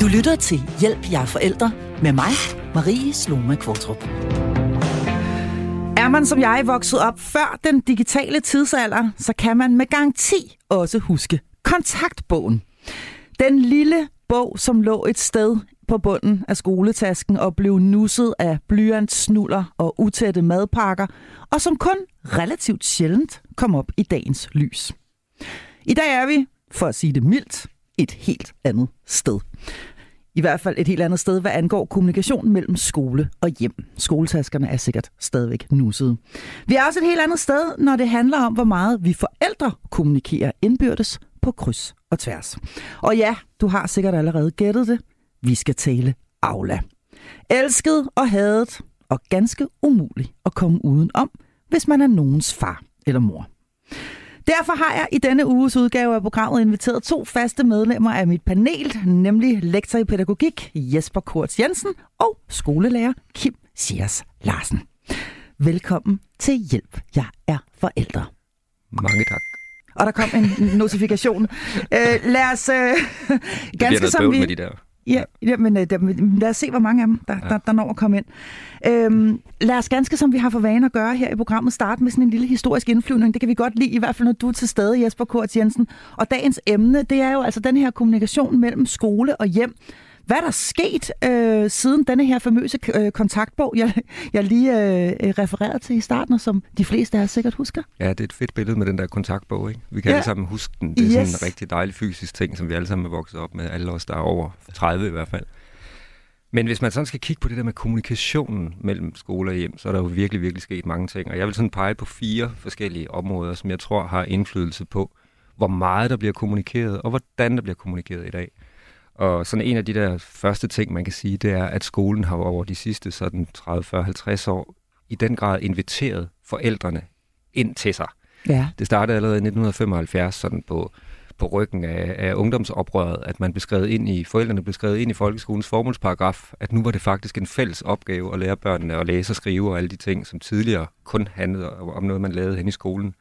Du lytter til Hjælp, jer forældre med mig, Marie Sloma Kvartrup. Er man som jeg vokset op før den digitale tidsalder, så kan man med garanti også huske kontaktbogen. Den lille bog, som lå et sted på bunden af skoletasken og blev nusset af blyantsnuller og utætte madpakker, og som kun relativt sjældent kom op i dagens lys. I dag er vi, for at sige det mildt, et helt andet sted. I hvert fald et helt andet sted, hvad angår kommunikation mellem skole og hjem. Skoletaskerne er sikkert stadigvæk nussede. Vi er også et helt andet sted, når det handler om, hvor meget vi forældre kommunikerer indbyrdes på kryds og tværs. Og ja, du har sikkert allerede gættet det. Vi skal tale Aula. Elsket og hadet, og ganske umuligt at komme uden om, hvis man er nogens far eller mor. Derfor har jeg i denne uges udgave af programmet inviteret to faste medlemmer af mit panel, nemlig lektor i pædagogik Jesper Kurz Jensen og skolelærer Kim Sias Larsen. Velkommen til Hjælp, jeg er forældre. Mange tak. Og der kom en notifikation. Øh, lad os... Øh, ganske som vi... med de der. Ja, ja men øh, lad os se, hvor mange af dem, der, ja. der, der når at komme ind. Øhm, lad os ganske, som vi har for vane at gøre her i programmet, starte med sådan en lille historisk indflyvning. Det kan vi godt lide, i hvert fald når du er til stede, Jesper Kort Jensen. Og dagens emne, det er jo altså den her kommunikation mellem skole og hjem. Hvad er der sket øh, siden denne her famøse øh, kontaktbog, jeg, jeg lige øh, refererede til i starten, og som de fleste af jer sikkert husker? Ja, det er et fedt billede med den der kontaktbog. Ikke? Vi kan ja. alle sammen huske den. Det er yes. sådan en rigtig dejlig fysisk ting, som vi alle sammen er vokset op med. Alle os, der er over 30 i hvert fald. Men hvis man sådan skal kigge på det der med kommunikationen mellem skole og hjem, så er der jo virkelig, virkelig sket mange ting. Og jeg vil sådan pege på fire forskellige områder, som jeg tror har indflydelse på, hvor meget der bliver kommunikeret, og hvordan der bliver kommunikeret i dag. Og sådan en af de der første ting, man kan sige, det er, at skolen har over de sidste sådan 30, 40, 50 år i den grad inviteret forældrene ind til sig. Ja. Det startede allerede i 1975 sådan på, på ryggen af, af ungdomsoprøret, at man blev skrevet ind i, forældrene blev skrevet ind i folkeskolens formålsparagraf, at nu var det faktisk en fælles opgave at lære børnene at læse og skrive og alle de ting, som tidligere kun handlede om noget, man lavede hen i skolen.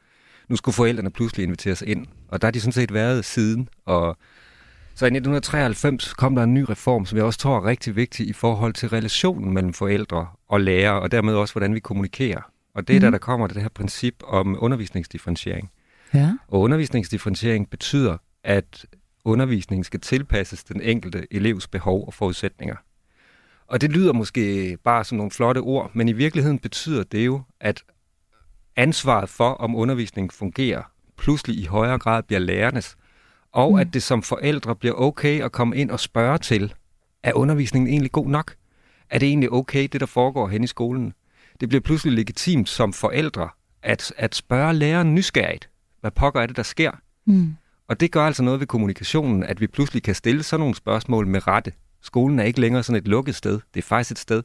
Nu skulle forældrene pludselig inviteres ind, og der har de sådan set været siden, og så i 1993 kom der en ny reform, som jeg også tror er rigtig vigtig i forhold til relationen mellem forældre og lærere, og dermed også, hvordan vi kommunikerer. Og det er mm. der, der kommer det her princip om undervisningsdifferentiering. Ja. Og undervisningsdifferentiering betyder, at undervisningen skal tilpasses den enkelte elevs behov og forudsætninger. Og det lyder måske bare som nogle flotte ord, men i virkeligheden betyder det jo, at ansvaret for, om undervisningen fungerer, pludselig i højere grad bliver lærernes, og mm. at det som forældre bliver okay at komme ind og spørge til, er undervisningen egentlig god nok? Er det egentlig okay, det der foregår hen i skolen? Det bliver pludselig legitimt som forældre at, at spørge læreren nysgerrigt, hvad pokker er det, der sker? Mm. Og det gør altså noget ved kommunikationen, at vi pludselig kan stille sådan nogle spørgsmål med rette. Skolen er ikke længere sådan et lukket sted. Det er faktisk et sted,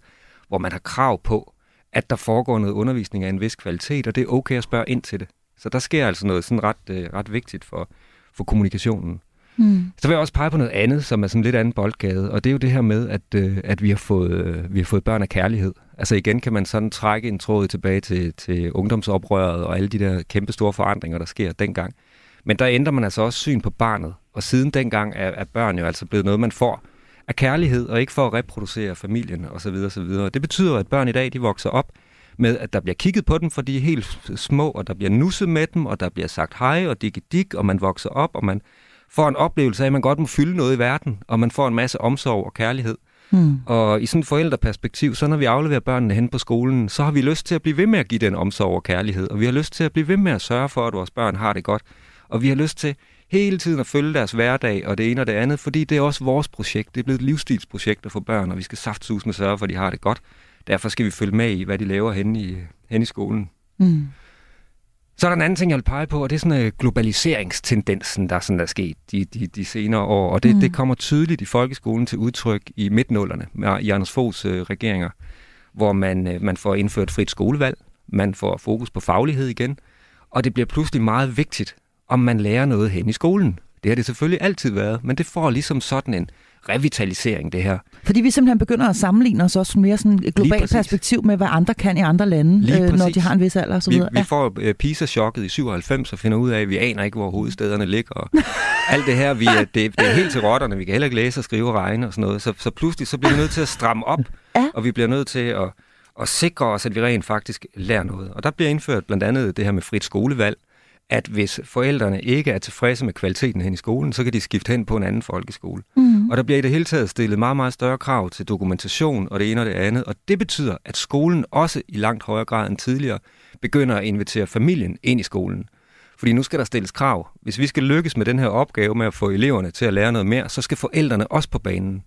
hvor man har krav på, at der foregår noget undervisning af en vis kvalitet, og det er okay at spørge ind til det. Så der sker altså noget sådan ret, øh, ret vigtigt for, for kommunikationen. Mm. Så vil jeg også pege på noget andet, som er sådan lidt anden boldgade, og det er jo det her med, at, øh, at vi, har fået, øh, vi har fået børn af kærlighed. Altså igen kan man sådan trække en tråd tilbage til, til ungdomsoprøret og alle de der kæmpe store forandringer, der sker dengang. Men der ændrer man altså også syn på barnet, og siden dengang er, er børn jo altså blevet noget, man får af kærlighed, og ikke for at reproducere familien osv. osv. Det betyder, at børn i dag de vokser op med, at der bliver kigget på dem, for de er helt små, og der bliver nusset med dem, og der bliver sagt hej og dik og man vokser op, og man får en oplevelse af, at man godt må fylde noget i verden, og man får en masse omsorg og kærlighed. Mm. Og i sådan et forældreperspektiv, så når vi afleverer børnene hen på skolen, så har vi lyst til at blive ved med at give den omsorg og kærlighed, og vi har lyst til at blive ved med at sørge for, at vores børn har det godt. Og vi har lyst til hele tiden at følge deres hverdag og det ene og det andet, fordi det er også vores projekt. Det er blevet et livsstilsprojekt at få børn, og vi skal saftsus med sørge for, at de har det godt. Derfor skal vi følge med i, hvad de laver hen i, hen i skolen. Mm. Så er der en anden ting, jeg vil pege på, og det er sådan øh, globaliseringstendensen, der sådan er sket de, de, de senere år. Og det, mm. det kommer tydeligt i folkeskolen til udtryk i midtnullerne i Anders Foghs øh, regeringer, hvor man, øh, man får indført frit skolevalg, man får fokus på faglighed igen, og det bliver pludselig meget vigtigt, om man lærer noget hen i skolen. Det har det selvfølgelig altid været, men det får ligesom sådan en revitalisering, det her. Fordi vi simpelthen begynder at sammenligne os også mere sådan et globalt perspektiv med, hvad andre kan i andre lande, øh, når de har en vis alder osv. Vi, vi ja. får øh, PISA-chokket i 97 og finder ud af, at vi aner ikke, hvor hovedstederne ligger. Og alt det her, vi er, det, det er helt til rotterne. Vi kan heller ikke læse og skrive og regne og sådan noget. Så, så pludselig så bliver vi nødt til at stramme op, ja. og vi bliver nødt til at, at sikre os, at vi rent faktisk lærer noget. Og der bliver indført blandt andet det her med frit skolevalg, at hvis forældrene ikke er tilfredse med kvaliteten hen i skolen, så kan de skifte hen på en anden folkeskole. Mm. Og der bliver i det hele taget stillet meget, meget større krav til dokumentation og det ene og det andet. Og det betyder, at skolen også i langt højere grad end tidligere begynder at invitere familien ind i skolen. Fordi nu skal der stilles krav. Hvis vi skal lykkes med den her opgave med at få eleverne til at lære noget mere, så skal forældrene også på banen.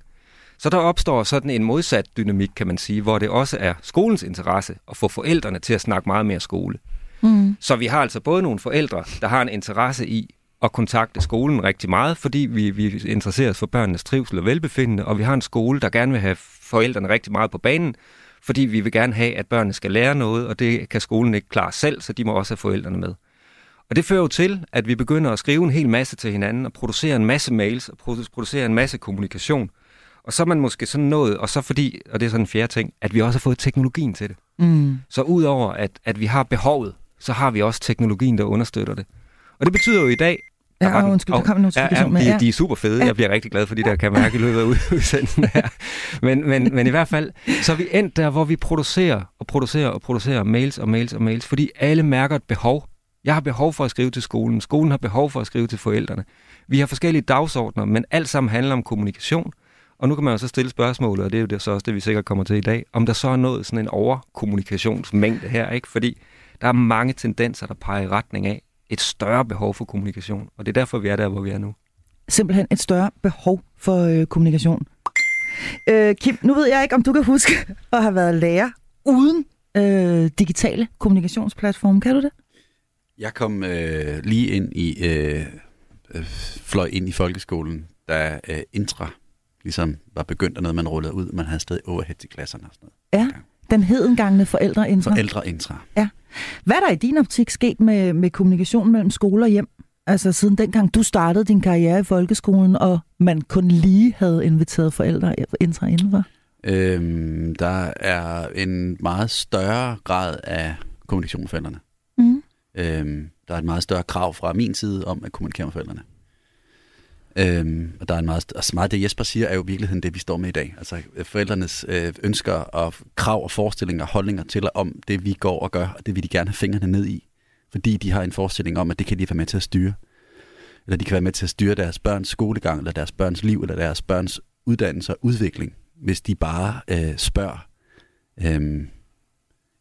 Så der opstår sådan en modsat dynamik, kan man sige, hvor det også er skolens interesse at få forældrene til at snakke meget mere skole. Mm. Så vi har altså både nogle forældre, der har en interesse i at kontakte skolen rigtig meget, fordi vi, vi interesserer os for børnenes trivsel og velbefindende, og vi har en skole, der gerne vil have forældrene rigtig meget på banen, fordi vi vil gerne have, at børnene skal lære noget, og det kan skolen ikke klare selv, så de må også have forældrene med. Og det fører jo til, at vi begynder at skrive en hel masse til hinanden, og producere en masse mails, og producere en masse kommunikation. Og så er man måske sådan nået, og så fordi, og det er sådan en fjerde ting, at vi også har fået teknologien til det. Mm. Så udover at, at vi har behovet så har vi også teknologien, der understøtter det. Og det betyder jo i dag, Ja, og undskyld, der kom en notifikation ja, ja, med. De, de er super fede. Ja. Jeg bliver rigtig glad for de der, kan mærke i løbet af udsendelsen her. Men, men, men i hvert fald, så er vi endt der, hvor vi producerer og producerer og producerer mails og mails og mails, fordi alle mærker et behov. Jeg har behov for at skrive til skolen. Skolen har behov for at skrive til forældrene. Vi har forskellige dagsordner, men alt sammen handler om kommunikation. Og nu kan man jo så stille spørgsmålet, og det er jo det, så også det, vi sikkert kommer til i dag, om der så er noget sådan en overkommunikationsmængde her, ikke? Fordi der er mange tendenser, der peger i retning af et større behov for kommunikation, og det er derfor, vi er der, hvor vi er nu. Simpelthen et større behov for øh, kommunikation. Øh, Kim, nu ved jeg ikke, om du kan huske at have været lærer uden øh, digitale kommunikationsplatforme. Kan du det? Jeg kom øh, lige ind i, øh, øh, fløj ind i folkeskolen, da øh, intra ligesom var begyndt af noget, man rullede ud. Man havde stadig overhead i klasserne og sådan noget. Ja. Den hedengangne forældreintra. Forældreintra. Ja. Hvad er der i din optik sket med, med kommunikation mellem skole og hjem? Altså siden dengang du startede din karriere i folkeskolen, og man kun lige havde inviteret forældre intra indenfor? Øhm, der er en meget større grad af kommunikation med forældrene. Mm. Øhm, der er et meget større krav fra min side om at kommunikere med forældrene. Øhm, og der er en meget, altså meget det Jesper siger, er jo i virkeligheden det, vi står med i dag. Altså øh, forældrenes øh, ønsker og krav og forestillinger og holdninger til, om det vi går og gør, og det vil de gerne have fingrene ned i. Fordi de har en forestilling om, at det kan de være med til at styre. Eller de kan være med til at styre deres børns skolegang, eller deres børns liv, eller deres børns uddannelse og udvikling, hvis de bare øh, spørger. Øhm,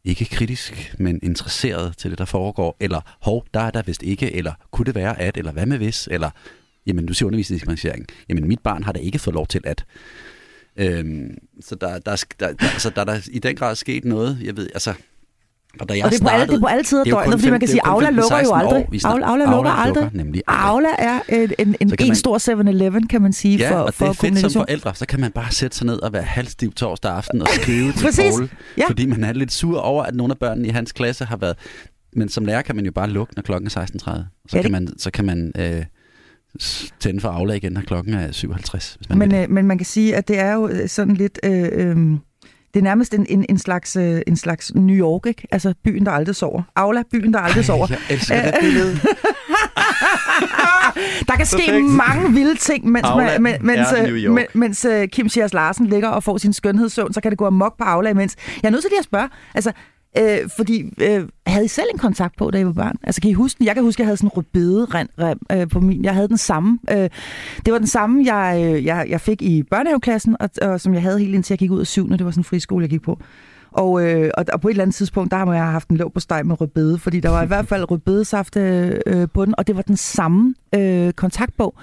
ikke kritisk, men interesseret til det, der foregår, eller hov, der er der vist ikke, eller kunne det være at, eller hvad med hvis, eller jamen du siger undervisningsdiskriminering, jamen mit barn har da ikke fået lov til at. Øhm, så der, der, der, der, altså, der, der er i den grad sket noget, jeg ved, altså, og, da jeg og det, er på alle, det er på alle tider af døgnet, fordi man kan sige, Aula lukker jo aldrig. År, Aula, Aula lukker aldrig. Nemlig Aula er en, en, en, en stor 7-Eleven, kan man sige, ja, for, og for det er fedt som forældre, så kan man bare sætte sig ned og være halvstiv torsdag aften og skrive til Paul, ja. fordi man er lidt sur over, at nogle af børnene i hans klasse har været... Men som lærer kan man jo bare lukke, når klokken er 16.30. Så, ja, kan man, så kan man øh, tænde for Aula igen, når klokken er 57. Hvis man men, øh, men man kan sige, at det er jo øh, sådan lidt... Øh, øh, det er nærmest en, en, en, slags, øh, en slags New York, ikke? Altså byen, der aldrig sover. Aula, byen, der aldrig sover. Jeg elsker det billede. der kan ske Perfekt. mange vilde ting, mens, Aula mens, mens, mens, mens uh, Kim Schiers Larsen ligger og får sin skønhedssøvn, så kan det gå amok på Aula imens. Jeg er nødt til lige at spørge, altså, Øh, fordi, øh, havde I selv en kontakt på, da I var barn? Altså, kan I huske den? Jeg kan huske, at jeg havde sådan en rødbede øh, på min. Jeg havde den samme. Øh, det var den samme, jeg, øh, jeg, jeg fik i børnehaveklassen, og, og som jeg havde helt indtil jeg gik ud af syvende. Det var sådan en friskole, jeg gik på. Og, øh, og, og på et eller andet tidspunkt, der har jeg haft en låg på steg med rødbede, fordi der var i hvert fald rødbedesaft øh, øh, på den, og det var den samme øh, kontaktbog.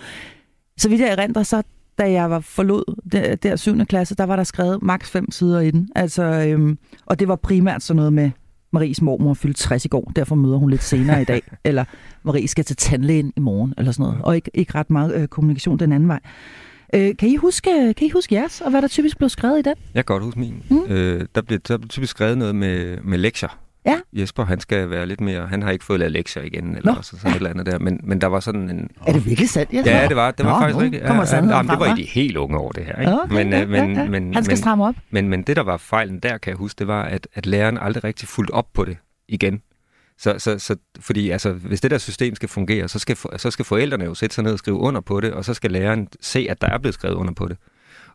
Så vidt jeg erindrer, så da jeg var forlod der, der 7. klasse, der var der skrevet maks fem sider i den. Altså, øhm, og det var primært sådan noget med, Maries mormor fyldte 60 i går, derfor møder hun lidt senere i dag. eller Marie skal til tandlægen i morgen, eller sådan noget. Og ikke, ikke ret meget øh, kommunikation den anden vej. Øh, kan, I huske, kan I huske jeres, og hvad der typisk blev skrevet i den? Jeg kan godt huske min. Mm. Øh, der, blev, der blev typisk skrevet noget med, med lektier. Ja. Jesper, han skal være lidt mere... Han har ikke fået lavet lektier igen, eller så, sådan et eller andet der. Men, men der var sådan en... Er det virkelig sandt, Jesper? Ja, det var, det var Nå, faktisk rigtigt. Ja, sandheden jamen, det var i de helt unge år, det her. Ikke? Okay, men, ja, øh, men, ja, ja. men, Han skal men, stramme op. Men, men det, der var fejlen der, kan jeg huske, det var, at, at læreren aldrig rigtig fulgte op på det igen. Så, så, så, fordi altså, hvis det der system skal fungere, så skal, så skal forældrene jo sætte sig ned og skrive under på det, og så skal læreren se, at der er blevet skrevet under på det.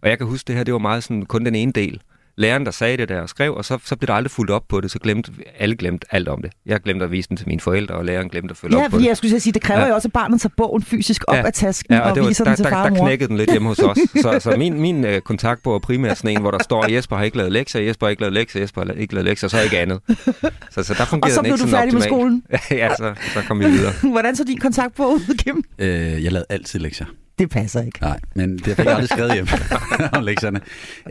Og jeg kan huske, det her det var meget sådan, kun den ene del. Læreren, der sagde det der og skrev, og så, så blev der aldrig fuldt op på det, så glemte alle glemte alt om det. Jeg glemte at vise den til mine forældre, og læreren glemte at følge Ja, op på det. jeg skulle sige, det kræver Ja. jo også, at barnet tager bogen fysisk op Ja. af tasken Ja, og, og det var, viser der, den til der, far der, og der mor. knækkede den lidt hjemme hos os. Så, så min, min uh, kontaktbog er primært sådan en, hvor der står, Jesper har ikke lavet lektier, Jesper har ikke lavet lektier, Jesper har ikke lavet lektier, og så ikke andet. Så, så der Og fungerede så den blev ikke du færdig med optimalt. skolen. ja, så, så kom vi videre. Hvordan så din kontaktbog ud, Kim? Øh, jeg lavede altid lektier. Det passer ikke. Nej, men det fik jeg aldrig skrevet hjem om lektierne.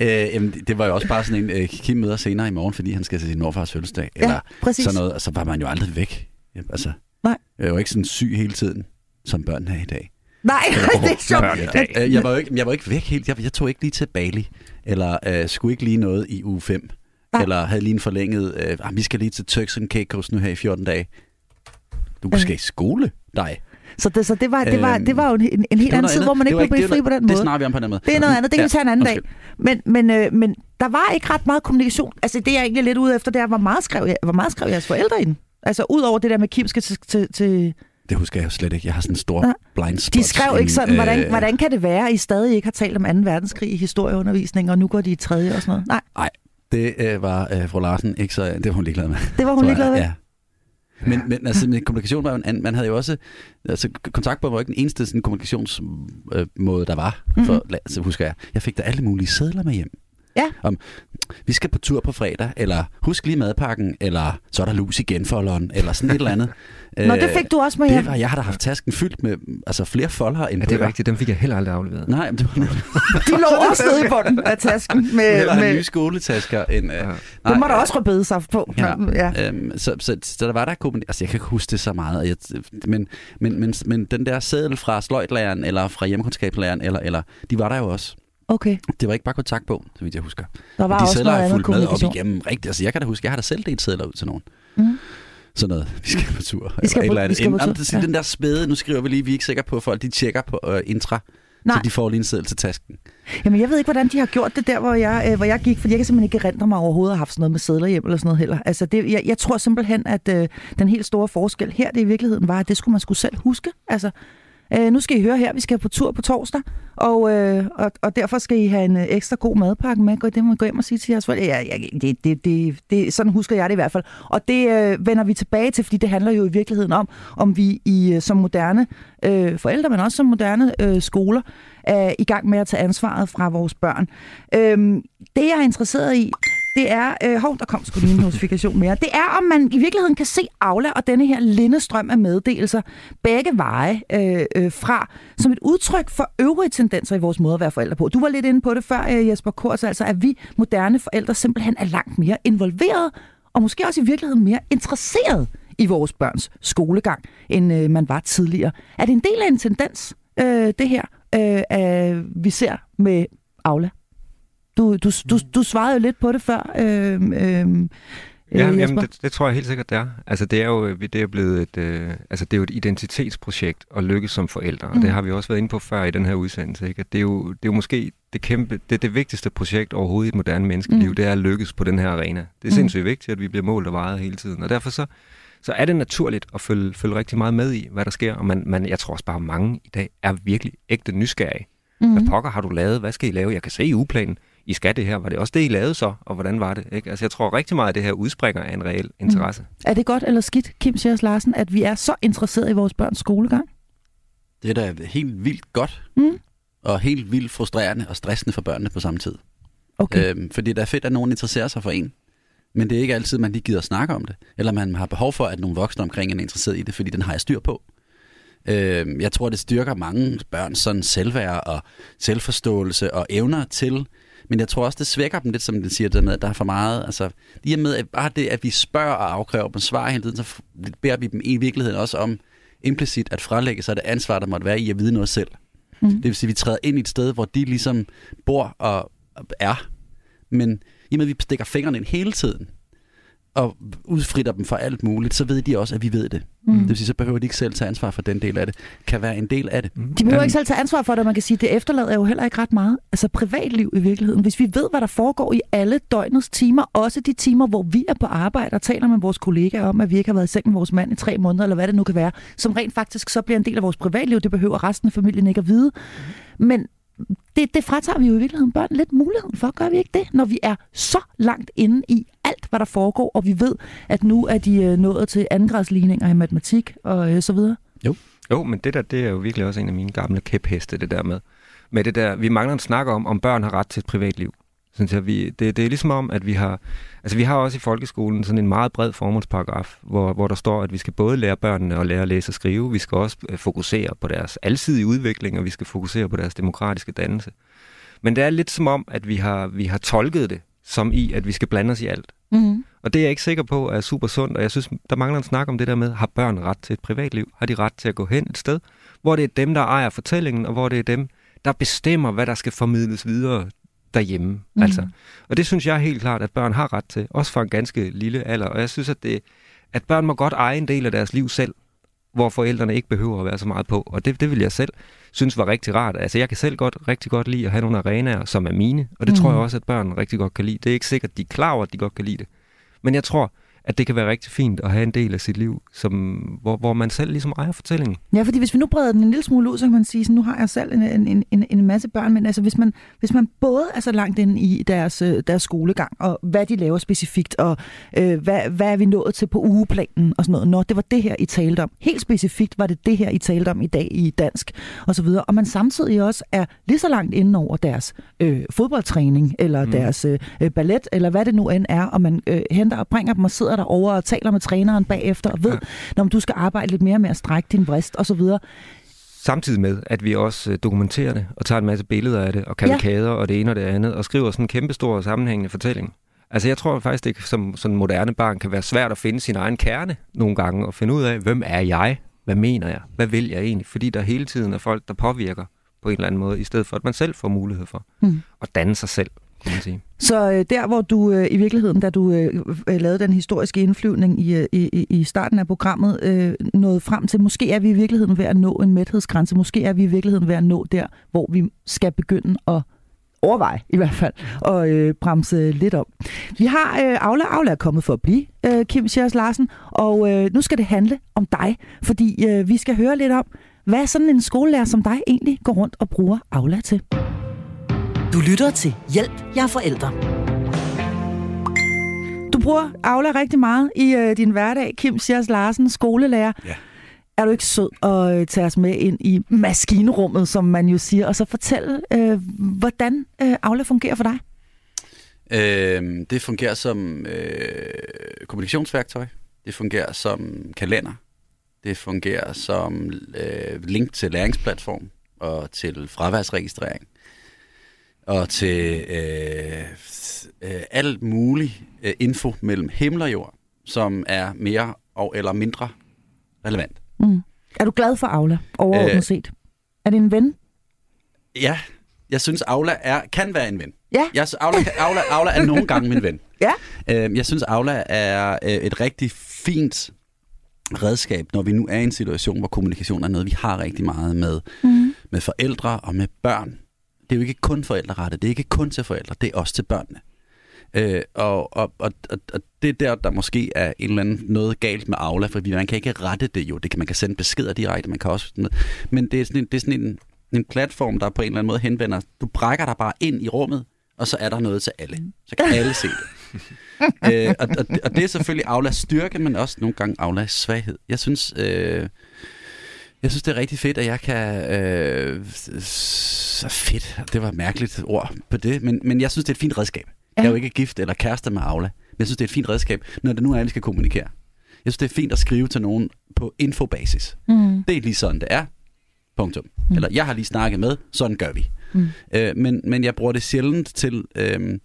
Øh, jamen, det var jo også bare sådan en, øh, Kim møder senere i morgen, fordi han skal til sin morfars fødselsdag. Ja, eller præcis. sådan noget, og så var man jo aldrig væk. Ja, Altså, Nej. Jeg var ikke sådan syg hele tiden, som børnene er i dag. Nej, det er sjovt. Dag. Øh, jeg, var jo ikke, jeg var ikke væk helt. Jeg, jeg tog ikke lige til Bali, eller øh, skulle ikke lige noget i uge 5. Nej. Eller havde lige en forlænget, øh, ah, vi skal lige til Turks and Caicos nu her i 14 dage. Du skal i skole, dig. Så det, så det var, det var, Øhm, det var jo en, en, en helt Det anden tid, hvor man Det ikke blev det var- fri på den Det måde. snakker vi om på den måde. Det er noget andet, det kan vi tage en anden dag. Men, men, øh, men der var ikke ret meget kommunikation. Altså det jeg er egentlig lidt ude efter, det er, hvor meget skrev, jeg, hvor meget skrev jeres forældre ind? Altså ud over det der med Kim skal til, til, til... Det husker jeg jo slet ikke. Jeg har sådan en stor Ja. blind spot. De skrev ikke sådan, hvordan, øh, hvordan kan det være, at I stadig ikke har talt om 2. verdenskrig i historieundervisning, og nu går de i tredje og sådan noget? Nej, Nej, det øh, var øh, fru Larsen ikke så... Det var hun ligeglad med. det var hun ligeglad med. Ja. Men, men altså, med kommunikation var jo en anden. Man havde jo også... Altså, kontaktbog var ikke den eneste sådan, kommunikationsmåde, øh, der var. For, Mhm. altså, husker jeg. Jeg fik da alle mulige sædler med hjem. Ja. Om, vi skal på tur på fredag, eller husk lige madpakken, eller så er der lus i genfolderen, eller sådan et eller andet. Nå, det fik du også med det hjem. var, jeg har da haft tasken fyldt med altså, flere folder end Ja, det er rigtigt. Dem fik jeg heller aldrig afleveret. Nej, men det var De lå også nede i bunden af tasken. Med, have nye med, skoletasker end... Øh, Ja. nej, dem var der øh, også rødbedesaft på. Ja. Ja. Øhm, så, så, så der var der kommunikation. Altså, jeg kan ikke huske det så meget. Jeg, men, men, men, men den der seddel fra sløjtlæreren, eller fra hjemmekundskabslæreren, eller, eller, de var der jo også. Okay, Det var ikke bare kontaktbog, så vidt jeg husker. der var de også sedler noget er andet fuldt med op igennem rigtigt. Altså, jeg kan da huske, jeg har da selv delt sedler ud til nogen. Mm. Sådan noget. Vi skal på tur. Vi skal eller på- vi skal på tur, Jamen, er ja. Den der spæde, nu skriver vi lige, vi er ikke sikre på, at folk de tjekker på uh, intra. Nej. Så de får lige en seddel til tasken. Jamen, jeg ved ikke, hvordan de har gjort det der, hvor jeg, øh, hvor jeg gik, fordi jeg kan simpelthen ikke erindre mig overhovedet at have haft sådan noget med sædler hjem eller sådan noget heller. Altså, det, jeg, jeg tror simpelthen, at øh, den helt store forskel her, det i virkeligheden var, at det skulle man skulle selv huske. Altså, øh, nu skal I høre her, vi skal på tur på torsdag, og, øh, og, og derfor skal I have en øh, ekstra god madpakke med. Gå- Det må I gå hjem og sige til jeres forældre. Ja, ja, det, det, det, det, sådan husker jeg det i hvert fald. Og det øh, vender vi tilbage til, fordi det handler jo i virkeligheden om, om vi i øh, som moderne øh, forældre, men også som moderne øh, skoler, er i gang med at tage ansvaret fra vores børn. Øh, det, jeg er interesseret i, det er... Øh, hov, der kom sgu lige en notifikation mere. Det er, om man i virkeligheden kan se Aula og denne her lindestrøm af meddelelser begge veje øh, øh, fra, som et udtryk for øvrige tendenser i vores måde at være forældre på. Du var lidt inde på det før, øh, Jesper Kors, altså at vi moderne forældre simpelthen er langt mere involveret, og måske også i virkeligheden mere interesseret i vores børns skolegang, end øh, man var tidligere. Er det en del af en tendens, øh, det her, øh, øh, vi ser med Aula? Du, du, du, du svarede jo lidt på det før, øh, øh, Ja, øh, jamen, det, det tror jeg helt sikkert, det er. Altså, det er jo, øh, det er blevet et, øh, altså, det er jo et identitetsprojekt at lykkes som forældre, og Mm. det har vi også været inde på før i den her udsendelse, ikke? At det er jo, det er jo måske det kæmpe, det, det vigtigste projekt overhovedet i et moderne menneskeliv, Mm. det er at lykkes på den her arena. Det er Mm. sindssygt vigtigt, at vi bliver målt og vejet hele tiden, og derfor så, så er det naturligt at følge, følge rigtig meget med i, hvad der sker, og man, man, jeg tror også bare, at mange i dag er virkelig ægte nysgerrige. Mm. Hvad pokker har du lavet? Hvad skal I lave? Jeg kan se i ugeplanen. I skal det her. Var det også det, I lavede så? Og hvordan var det? Ikke? Altså, jeg tror rigtig meget, at det her udspringer af en reel interesse. Er det godt eller skidt, Kim Sjærs Larsen, at vi er så interesseret i vores børns skolegang? Det er da helt vildt godt, Mm. og helt vildt frustrerende og stressende for børnene på samme tid. Okay. Øhm, fordi det er fedt, at nogen interesserer sig for en. Men det er ikke altid, man lige gider at snakke om det. Eller man har behov for, at nogle voksne omkring en er interesseret i det, fordi den har jeg styr på. Øhm, jeg tror, det styrker mange børns sådan selvværd og selvforståelse og evner til. Men jeg tror også, det svækker dem lidt, som den siger, det med, at der er for meget. Altså, i og med, at bare det, at vi spørger og afkræver dem svar hele tiden, så beder vi dem i virkeligheden også om implicit at frelægge sig det ansvar, der måtte være i at vide noget selv. Mm. Det vil sige, at vi træder ind i et sted, hvor de ligesom bor og er. Men i og med, at vi stikker fingrene ind hele tiden, og udfritter dem for alt muligt, så ved de også, at vi ved det. Mm. Det vil sige, så behøver de ikke selv tage ansvar for den del af det. Kan være en del af det. Mm. De behøver ikke selv tage ansvar for det, man kan sige, det efterlader jo heller ikke ret meget. Altså privatliv i virkeligheden. Hvis vi ved, hvad der foregår i alle døgnets timer, også de timer, hvor vi er på arbejde og taler med vores kollegaer om, at vi ikke har været i seng med vores mand i tre måneder, eller hvad det nu kan være, som rent faktisk så bliver en del af vores privatliv, det behøver resten af familien ikke at vide. Men det, det fratager vi jo i virkeligheden børn lidt muligheden for, gør vi ikke det? Når vi er så langt inde i alt, hvad der foregår, og vi ved, at nu er de øh, nået til andengradsligninger i matematik og øh, så videre. Jo. Jo, men det der, det er jo virkelig også en af mine gamle kæpheste, det der med. Med det der, vi mangler en snak om, om børn har ret til et privatliv. Synes jeg, vi, det, det er ligesom om, at vi har, altså vi har også i folkeskolen sådan en meget bred formålsparagraf, hvor, hvor der står, at vi skal både lære børnene at lære at læse og skrive, vi skal også øh, fokusere på deres alsidige udvikling, og vi skal fokusere på deres demokratiske dannelse. Men det er lidt som om, at vi har, vi har tolket det som i, at vi skal blande os i alt. Mm-hmm. Og det er jeg ikke sikker på er super sundt, og jeg synes, der mangler en snak om det der med, har børn ret til et privatliv? Har de ret til at gå hen et sted, hvor det er dem, der ejer fortællingen, og hvor det er dem, der bestemmer, hvad der skal formidles videre derhjemme. Mm. Altså. Og det synes jeg helt klart, at børn har ret til, også for en ganske lille alder. Og jeg synes, at, det, at børn må godt eje en del af deres liv selv, hvor forældrene ikke behøver at være så meget på. Og det, det vil jeg selv synes var rigtig rart. Altså jeg kan selv godt, rigtig godt lide at have nogle arenaer, som er mine, og det mm. tror jeg også, at børn rigtig godt kan lide. Det er ikke sikkert, at de er klar over, at de godt kan lide det. Men jeg tror, at det kan være rigtig fint at have en del af sit liv, som, hvor, hvor man selv ligesom ejer fortællingen. Ja, fordi hvis vi nu breder den en lille smule ud, så kan man sige, at nu har jeg selv en, en, en, en masse børn, men altså hvis man, hvis man både er så langt inde i deres, øh, deres skolegang, og hvad de laver specifikt, og øh, hvad, hvad er vi nået til på ugeplanen og sådan noget, når det var det her, I talte om. Helt specifikt var det det her, I talte om i dag i dansk og så videre. Og man samtidig også er lige så langt inde over deres øh, fodboldtræning, eller mm. deres øh, ballet, eller hvad det nu end er, og man øh, henter og bringer dem og sidder derovre og taler med træneren bagefter og ved, ja. når du skal arbejde lidt mere med at strække din så videre. Samtidig med, at vi også øh, dokumenterer det og tager en masse billeder af det og kavalkader ja. og det ene og det andet og skriver sådan en kæmpe stor sammenhængende fortælling. Altså jeg tror faktisk, det som sådan moderne barn kan være svært at finde sin egen kerne nogle gange og finde ud af, hvem er jeg? Hvad mener jeg? Hvad vil jeg egentlig? Fordi der hele tiden er folk, der påvirker på en eller anden måde, i stedet for at man selv får mulighed for mm. at danne sig selv man sige. Så øh, der, hvor du øh, i virkeligheden, da du øh, øh lavede den historiske indflyvning øh, i, i, i starten af programmet, øh, nåede frem til, måske er vi i virkeligheden ved at nå en mæthedsgrænse, måske er vi i virkeligheden ved at nå der, hvor vi skal begynde at overveje i hvert fald, og øh, bremse lidt op. Vi har øh, Aula. Aula er kommet for at blive, øh, Kim Sjærs Larsen, og øh, nu skal det handle om dig, fordi øh, vi skal høre lidt om, hvad sådan en skolelærer som dig egentlig går rundt og bruger Aula til. Du lytter til Hjælp, jeg er forældre. Du bruger Aula rigtig meget i øh, din hverdag. Kim Sjærs Larsen, skolelærer. Ja. Er du ikke sød at øh, tage os med ind i maskinrummet, som man jo siger, og så fortælle, øh, hvordan øh, Aula fungerer for dig? Øh, det fungerer som øh, kommunikationsværktøj. Det fungerer som kalender. Det fungerer som øh, link til læringsplatform og til fraværsregistrering og til øh, øh, alt muligt øh, info mellem himmel og jord, som er mere og eller mindre relevant. Mm. Er du glad for Aula overordnet øh, set? Er det en ven? Ja, jeg synes Aula er, kan være en ven. Ja. Jeg, Aula, Aula, Aula er nogle gange min ven. Ja. Øh, jeg synes Aula er øh, et rigtig fint redskab, når vi nu er i en situation, hvor kommunikation er noget, vi har rigtig meget med, mm. med forældre og med børn det er jo ikke kun forældrerettet, det er ikke kun til forældre, det er også til børnene. Øh, og, og, og, og det er der, der måske er en eller anden noget galt med Aula, for man kan ikke rette det jo. Det kan, man kan sende beskeder direkte, man kan også... Men det er sådan en, det er sådan en, en platform, der på en eller anden måde henvender. Du brækker dig bare ind i rummet, og så er der noget til alle. Så kan alle se det. øh, og, og, og det er selvfølgelig Aulas styrke, men også nogle gange Aulas svaghed. Jeg synes... Øh, jeg synes, det er rigtig fedt, at jeg kan... Øh, så fedt. Det var et mærkeligt ord på det. Men, men jeg synes, det er et fint redskab. Ja. Jeg er jo ikke gift eller kærester med Aula. Men jeg synes, det er et fint redskab, når det nu er, at vi skal kommunikere. Jeg synes, det er fint at skrive til nogen på infobasis. Mm. Det er lige sådan, det er. Punktum. Mm. Eller jeg har lige snakket med, sådan gør vi. Mm. Øh, men, men jeg bruger det sjældent til øh,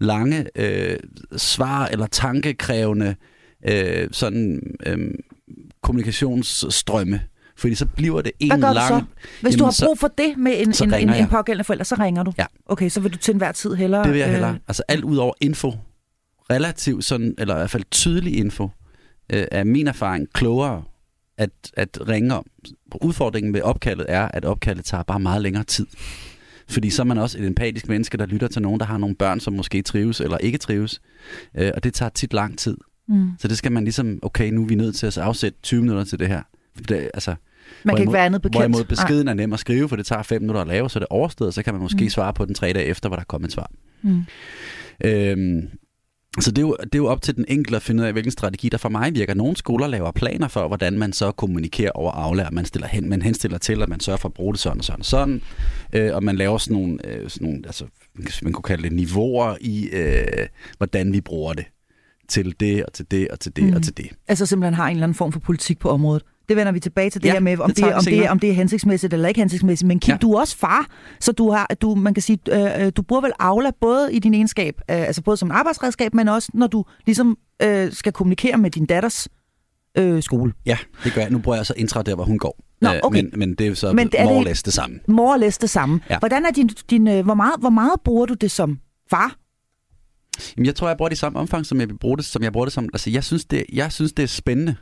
lange øh, svar eller tankekrævende øh, sådan øh, kommunikationsstrømme. Fordi så bliver det en Hvad gør lang... så? Hvis jamen, du har brug for det med en, en, en, en pågældende forælder, så ringer du? Ja. Okay, så vil du til enhver tid hellere... Det vil jeg hellere. Øh... Altså alt ud over info relativt sådan, eller i hvert fald tydelig info, øh, er min erfaring klogere at, at ringe om. Udfordringen med opkaldet er, at opkaldet tager bare meget længere tid. Fordi så er man også et empatisk menneske, der lytter til nogen, der har nogle børn, som måske trives eller ikke trives. Øh, og det tager tit lang tid. Mm. Så det skal man ligesom, okay, nu er vi nødt til at afsætte 20 minutter til det her. For det, altså, man kan ikke være andet bekendt. Hvorimod beskeden er nem at skrive, for det tager 5 minutter at lave, så det er overstået, så kan man måske mm. svare på den tre dage efter, hvor der er kommet et svar. Mm. Øhm, så det er, jo, det er jo op til den enkelte at finde ud af, hvilken strategi der for mig virker. Nogle skoler laver planer for, hvordan man så kommunikerer over Aula. Man, stiller hen, man henstiller til, at man sørger for at bruge det sådan og sådan og sådan. Øh, og man laver sådan nogle, øh, sådan nogle altså, man kunne kalde det niveauer i, øh, hvordan vi bruger det. Til det, og til det, og til det, mm. og til det. Altså simpelthen har en eller anden form for politik på området. Det vender vi tilbage til det ja, her med, om det, det, om, det, om det er hensigtsmæssigt eller ikke hensigtsmæssigt. Men Kim, ja. du er også far, så du har, du, man kan sige, øh, øh, du bruger vel Aula både i din egenskab, øh, altså både som arbejdsredskab, men også når du ligesom øh, skal kommunikere med din datters øh, skole. Ja, det gør jeg. Nu bruger jeg så intra der, hvor hun går. Nå, øh, okay. men, men det er så men det, more det samme. More det samme. Ja. Hvordan er din, din, øh, hvor, meget, hvor meget bruger du det som far? Jamen, jeg tror, jeg bruger det i samme omfang, som jeg bruger det, som jeg bruger det som... Altså, jeg synes, det, jeg synes, det er spændende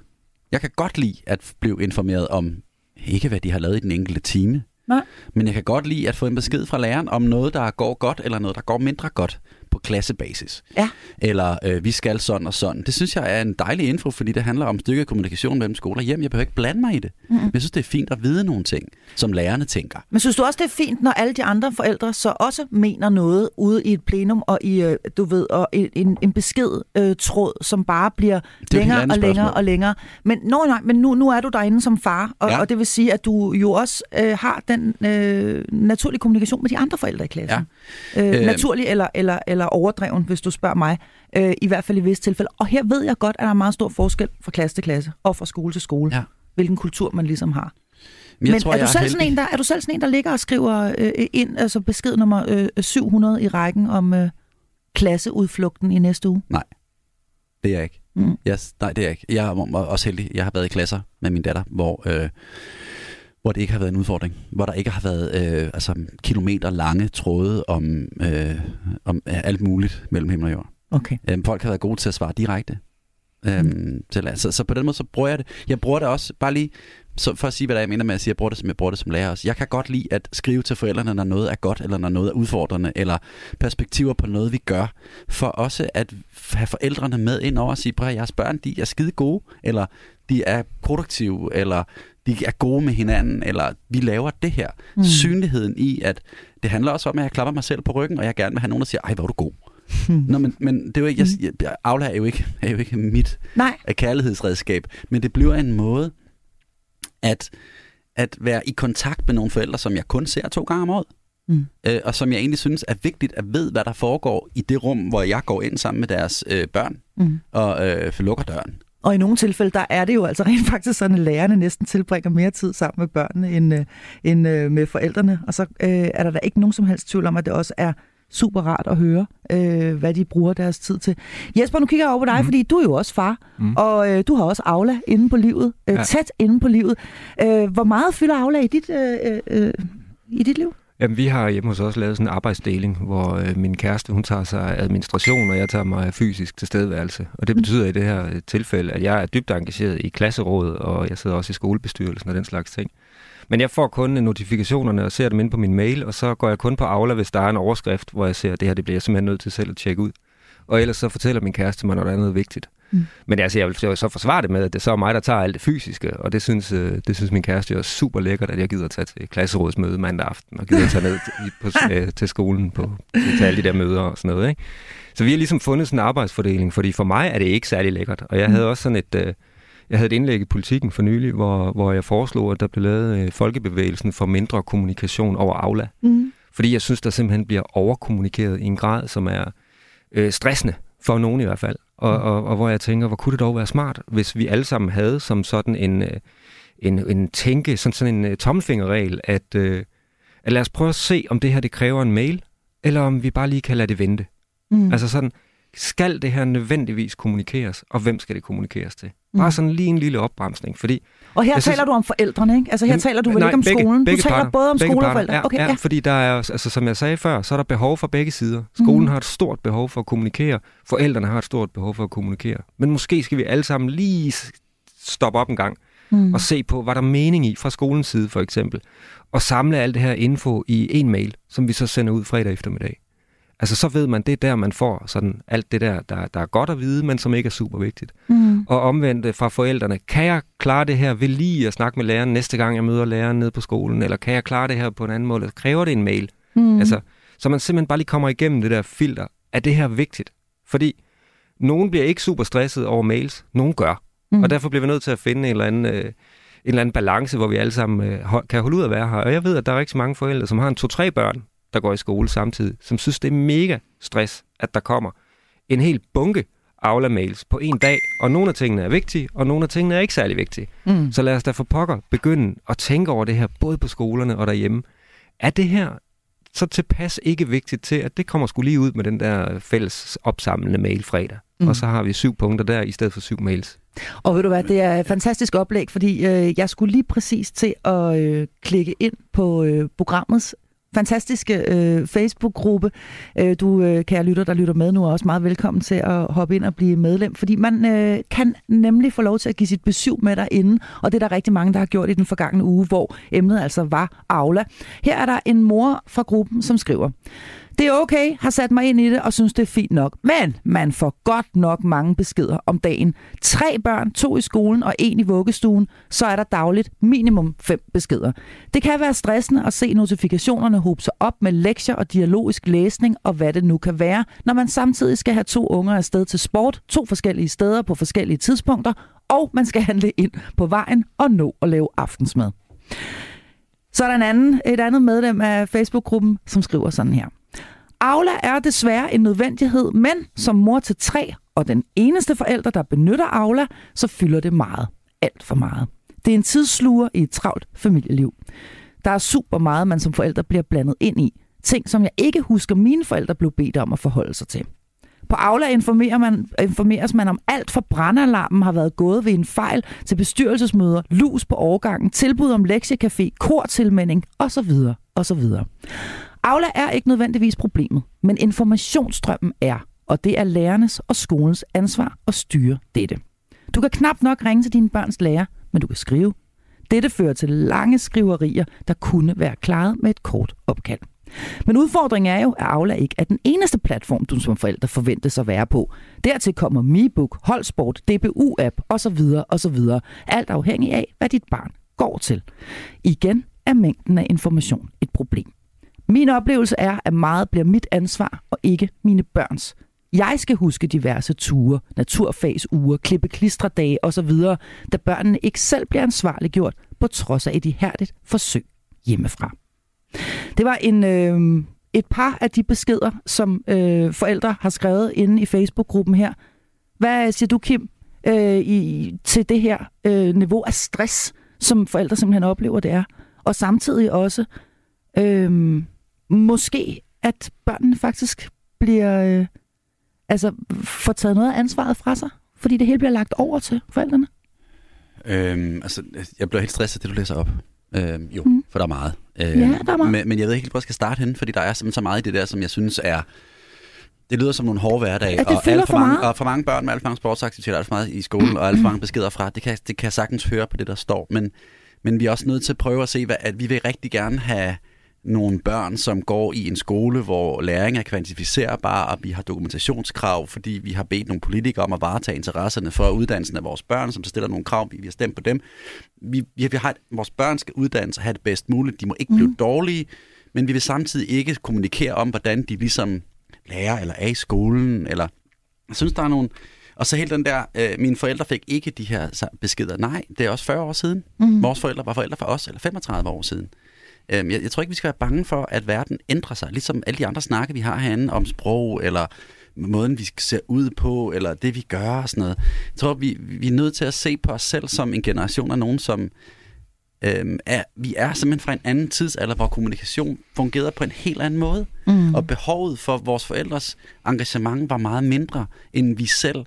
jeg kan godt lide at blive informeret om, ikke hvad de har lavet i den enkelte time, Nej. men jeg kan godt lide at få en besked fra læreren om noget, der går godt, eller noget, der går mindre godt på klassebasis. Ja. Eller øh, vi skal sådan og sådan. Det synes jeg er en dejlig info, fordi det handler om stykket kommunikation mellem skoler hjem. Jeg behøver ikke blande mig i det. Mm. Men jeg synes, det er fint at vide nogle ting, som lærerne tænker. Men synes du også, det er fint, når alle de andre forældre så også mener noget ude i et plenum og i, øh, du ved, og en, en besked øh, tråd, som bare bliver længere og længere og længere. Men, nå, nej, men nu, nu er du derinde som far, og, ja. og det vil sige, at du jo også øh, har den øh, naturlige kommunikation med de andre forældre i klassen. Ja. Øh, øh, naturlig eller, eller, eller overdreven, hvis du spørger mig, øh, i hvert fald i visse tilfælde. Og her ved jeg godt, at der er meget stor forskel fra klasse til klasse og fra skole til skole, ja. hvilken kultur man ligesom har. Men, Men tror, er, du selv sådan en, der, er du selv sådan en, der ligger og skriver øh, ind, altså besked nummer øh, 700 i rækken om øh, klasseudflugten i næste uge? Nej, det er jeg ikke. Mm. Yes, nej, det er jeg ikke. Jeg er også heldig. Jeg har været i klasser med min datter, hvor... Øh, hvor det ikke har været en udfordring. Hvor der ikke har været øh, altså, kilometer lange tråde om, øh, om alt muligt mellem himmel og jord. Okay. Øhm, folk har været gode til at svare direkte. Øhm, mm. til, så, så på den måde, så bruger jeg det. Jeg bruger det også, bare lige så for at sige, hvad der jeg mener med at sige, jeg bruger det som, jeg bruger det som lærer også. Jeg kan godt lide at skrive til forældrene, når noget er godt, eller når noget er udfordrende, eller perspektiver på noget, vi gør, for også at have forældrene med ind over og sige, at jeres børn, de er skide gode, eller de er produktive, eller de er gode med hinanden, eller vi laver det her. Mm. Synligheden i, at det handler også om, at jeg klapper mig selv på ryggen, og jeg gerne vil have nogen, der siger, ej, hvor er du god. Hmm. Nå, men, men det er jo ikke, jeg, jeg, Aula er jo ikke, er jo ikke mit Nej. kærlighedsredskab, men det bliver en måde at, at være i kontakt med nogle forældre, som jeg kun ser to gange om året. Mm. Øh, og som jeg egentlig synes er vigtigt at vide, hvad der foregår i det rum, hvor jeg går ind sammen med deres øh, børn mm. og øh, lukker døren. Og i nogle tilfælde, der er det jo altså rent faktisk sådan, at lærerne næsten tilbringer mere tid sammen med børnene end, øh, end øh, med forældrene. Og så øh, er der da ikke nogen som helst tvivl om, at det også er super rart at høre, øh, hvad de bruger deres tid til. Jesper, nu kigger jeg over på dig, mm. fordi du er jo også far, mm. og øh, du har også Aula inde på livet, øh, ja. tæt inde på livet. Øh, hvor meget fylder Aula i dit, øh, øh, i dit liv? Jamen, vi har hjemme hos os lavet sådan en arbejdsdeling, hvor øh, min kæreste, hun tager sig administration, og jeg tager mig fysisk tilstedeværelse. Og det mm. betyder i det her øh, tilfælde, at jeg er dybt engageret i klasserådet, og jeg sidder også i skolebestyrelsen og den slags ting. Men jeg får kun notifikationerne og ser dem ind på min mail, og så går jeg kun på Aula, hvis der er en overskrift, hvor jeg ser, at det her det bliver jeg simpelthen nødt til selv at tjekke ud. Og ellers så fortæller min kæreste mig, når der er noget vigtigt. Mm. Men altså, jeg vil så forsvare det med, at det så er mig, der tager alt det fysiske, og det synes, øh, det synes min kæreste er super lækkert, at jeg gider tage til klasserådsmøde mandag aften, og gider tage ned til, på, øh, til skolen på, til alle de der møder og sådan noget. Ikke? Så vi har ligesom fundet sådan en arbejdsfordeling, fordi for mig er det ikke særlig lækkert. Og jeg mm. havde også sådan et, øh, jeg havde et indlæg i politikken for nylig, hvor, hvor jeg foreslog, at der blev lavet folkebevægelsen for mindre kommunikation over Aula. Mm. Fordi jeg synes, der simpelthen bliver overkommunikeret i en grad, som er øh, stressende, for nogen i hvert fald. Og, og, og hvor jeg tænker, hvor kunne det dog være smart, hvis vi alle sammen havde som sådan en, øh, en, en tænke, sådan, sådan en uh, tommelfingerregel, at, uh, at lad os prøve at se, om det her det kræver en mail, eller om vi bare lige kan lade det vente. Mm. Altså sådan, skal det her nødvendigvis kommunikeres, og hvem skal det kommunikeres til? Bare mm. sådan lige en lille opbremsning, fordi... Og her taler synes, du om forældrene, ikke? Altså her jamen, taler du vel nej, ikke om begge, skolen? Begge du taler parter, både om skole og forældre? Ja, okay, ja, ja, fordi der er, altså, som jeg sagde før, så er der behov for begge sider. Skolen mm. har et stort behov for at kommunikere, forældrene har et stort behov for at kommunikere. Men måske skal vi alle sammen lige stoppe op en gang mm. og se på, hvad der er mening i fra skolens side for eksempel. Og samle alt det her info i en mail, som vi så sender ud fredag eftermiddag. Altså så ved man, det er der, man får sådan alt det der, der, der er godt at vide, men som ikke er super vigtigt. Mm. Og omvendt øh, fra forældrene, kan jeg klare det her ved lige at snakke med læreren næste gang, jeg møder læreren nede på skolen, eller kan jeg klare det her på en anden måde, kræver det en mail? Mm. Altså, så man simpelthen bare lige kommer igennem det der filter. Er det her vigtigt? Fordi nogen bliver ikke super stresset over mails, nogen gør. Mm. Og derfor bliver vi nødt til at finde en eller anden... Øh, en eller anden balance, hvor vi alle sammen øh, kan holde ud at være her. Og jeg ved, at der er rigtig mange forældre, som har en to-tre børn, der går i skole samtidig, som synes, det er mega stress, at der kommer en hel bunke Aula-mails på en dag, og nogle af tingene er vigtige, og nogle af tingene er ikke særlig vigtige. Mm. Så lad os da for pokker begynde at tænke over det her, både på skolerne og derhjemme. Er det her så tilpas ikke vigtigt til, at det kommer skulle lige ud med den der fælles opsamlende mail fredag. Mm. Og så har vi syv punkter der, i stedet for syv mails. Og ved du hvad, det er et fantastisk oplæg, fordi øh, jeg skulle lige præcis til at øh, klikke ind på øh, programmets fantastiske øh, Facebook-gruppe. Øh, du, øh, kære lytter, der lytter med nu, er også meget velkommen til at hoppe ind og blive medlem, fordi man øh, kan nemlig få lov til at give sit besøg med derinde, og det er der rigtig mange, der har gjort i den forgangne uge, hvor emnet altså var Aula. Her er der en mor fra gruppen, som skriver, det er okay, har sat mig ind i det og synes, det er fint nok. Men man får godt nok mange beskeder om dagen. Tre børn, to i skolen og en i vuggestuen, så er der dagligt minimum fem beskeder. Det kan være stressende at se notifikationerne hobe sig op med lektier og dialogisk læsning og hvad det nu kan være, når man samtidig skal have to unger afsted til sport, to forskellige steder på forskellige tidspunkter, og man skal handle ind på vejen og nå at lave aftensmad. Så er der en anden, et andet medlem af Facebook-gruppen, som skriver sådan her. Aula er desværre en nødvendighed, men som mor til tre og den eneste forælder, der benytter Aula, så fylder det meget. Alt for meget. Det er en tidssluger i et travlt familieliv. Der er super meget, man som forældre bliver blandet ind i. Ting, som jeg ikke husker, mine forældre blev bedt om at forholde sig til. På Aula informerer man, informeres man om alt fra brandalarmen har været gået ved en fejl til bestyrelsesmøder, lus på overgangen, tilbud om lektiecafé, kortilmelding osv. osv. Aula er ikke nødvendigvis problemet, men informationsstrømmen er, og det er lærernes og skolens ansvar at styre dette. Du kan knap nok ringe til dine børns lærer, men du kan skrive. Dette fører til lange skriverier, der kunne være klaret med et kort opkald. Men udfordringen er jo, at Aula ikke er den eneste platform, du som forældre forventes at være på. Dertil kommer MeBook, Holdsport, DBU-app osv. osv. Alt afhængig af, hvad dit barn går til. Igen er mængden af information et problem. Min oplevelse er, at meget bliver mit ansvar og ikke mine børns. Jeg skal huske diverse ture, naturfagsuger, klippe klistredage osv., da børnene ikke selv bliver ansvarliggjort på trods af et ihærdigt forsøg hjemmefra. Det var en, øh, et par af de beskeder, som øh, forældre har skrevet inde i Facebook-gruppen her. Hvad siger du, Kim, øh, i, til det her øh, niveau af stress, som forældre simpelthen oplever, det er? Og samtidig også... Øh, måske, at børnene faktisk bliver, øh, altså, får taget noget af ansvaret fra sig, fordi det hele bliver lagt over til forældrene? Øhm, altså, jeg bliver helt stresset, det du læser op. Øhm, jo, mm. for der er meget. Øhm, ja, der er meget. Men, men jeg ved ikke helt, hvor jeg skal starte henne, fordi der er simpelthen så meget i det der, som jeg synes er... Det lyder som nogle hårde hverdage, ja, og, alt for, for mange, og for mange børn med alt for mange sportsaktiviteter, alt for meget i skolen, og alt for mange beskeder fra, det kan, det kan jeg sagtens høre på det, der står. Men, men vi er også nødt til at prøve at se, hvad, at vi vil rigtig gerne have nogle børn, som går i en skole, hvor læring er kvantificerbar, og vi har dokumentationskrav, fordi vi har bedt nogle politikere om at varetage interesserne for uddannelsen af vores børn, som så stiller nogle krav, vi har stemt på dem. Vi, vi har, vores børn skal uddannes og have det bedst muligt. De må ikke blive mm. dårlige, men vi vil samtidig ikke kommunikere om, hvordan de ligesom lærer eller er i skolen. Eller... Jeg synes, der er nogle... Og så helt den der, øh, mine forældre fik ikke de her beskeder. Nej, det er også 40 år siden. Mm. Vores forældre var forældre for os, eller 35 år siden. Øhm, jeg, jeg tror ikke, vi skal være bange for, at verden ændrer sig. Ligesom alle de andre snakke, vi har herinde om sprog, eller måden, vi ser ud på, eller det, vi gør og sådan noget. Jeg tror, vi, vi er nødt til at se på os selv som en generation af nogen, som øhm, er, vi er simpelthen fra en anden tidsalder, hvor kommunikation fungerede på en helt anden måde. Mm. Og behovet for vores forældres engagement var meget mindre, end vi selv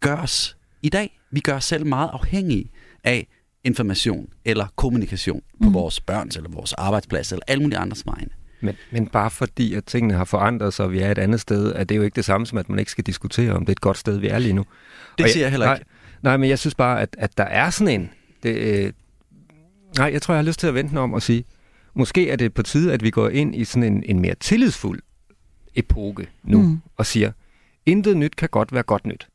gør os i dag, vi gør os selv meget afhængige af information eller kommunikation på mm. vores børns eller vores arbejdsplads eller alle mulige andres vegne. Men, men bare fordi, at tingene har forandret sig, og vi er et andet sted, er det jo ikke det samme som, at man ikke skal diskutere, om det er et godt sted, vi er lige nu. Det siger jeg heller ikke. Nej, nej, men jeg synes bare, at, at der er sådan en... Det, øh, nej, jeg tror, jeg har lyst til at vente om at sige, måske er det på tide, at vi går ind i sådan en, en mere tillidsfuld epoke nu, mm. og siger, intet nyt kan godt være godt nyt.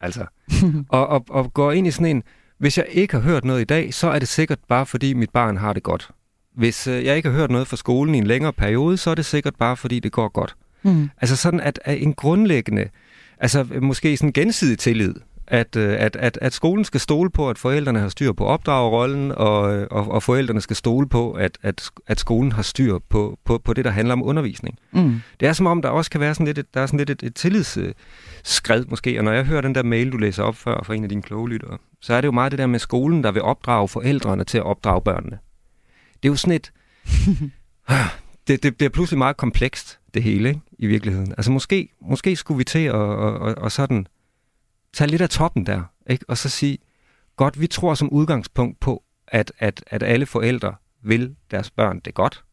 Altså, og, og, og går ind i sådan en, hvis jeg ikke har hørt noget i dag, så er det sikkert bare fordi mit barn har det godt. Hvis øh, jeg ikke har hørt noget fra skolen i en længere periode, så er det sikkert bare fordi det går godt. Mm. Altså sådan, at, at en grundlæggende, altså måske sådan gensidig tillid, at, øh, at, at, at skolen skal stole på, at forældrene har styr på opdragerrollen, og, øh, og, og forældrene skal stole på, at, at, at skolen har styr på, på, på det, der handler om undervisning. Mm. Det er som om, der også kan være sådan lidt, et, der er sådan lidt et, et tillidsskred måske, og når jeg hører den der mail, du læser op før fra en af dine kloge lyttere, så er det jo meget det der med skolen, der vil opdrage forældrene til at opdrage børnene. Det er jo sådan et... det, det bliver pludselig meget komplekst, det hele, ikke? i virkeligheden. Altså måske, måske skulle vi til at, at, at, at sådan tage lidt af toppen der, ikke? og så sige, godt, vi tror som udgangspunkt på, at, at, at alle forældre vil deres børn det godt,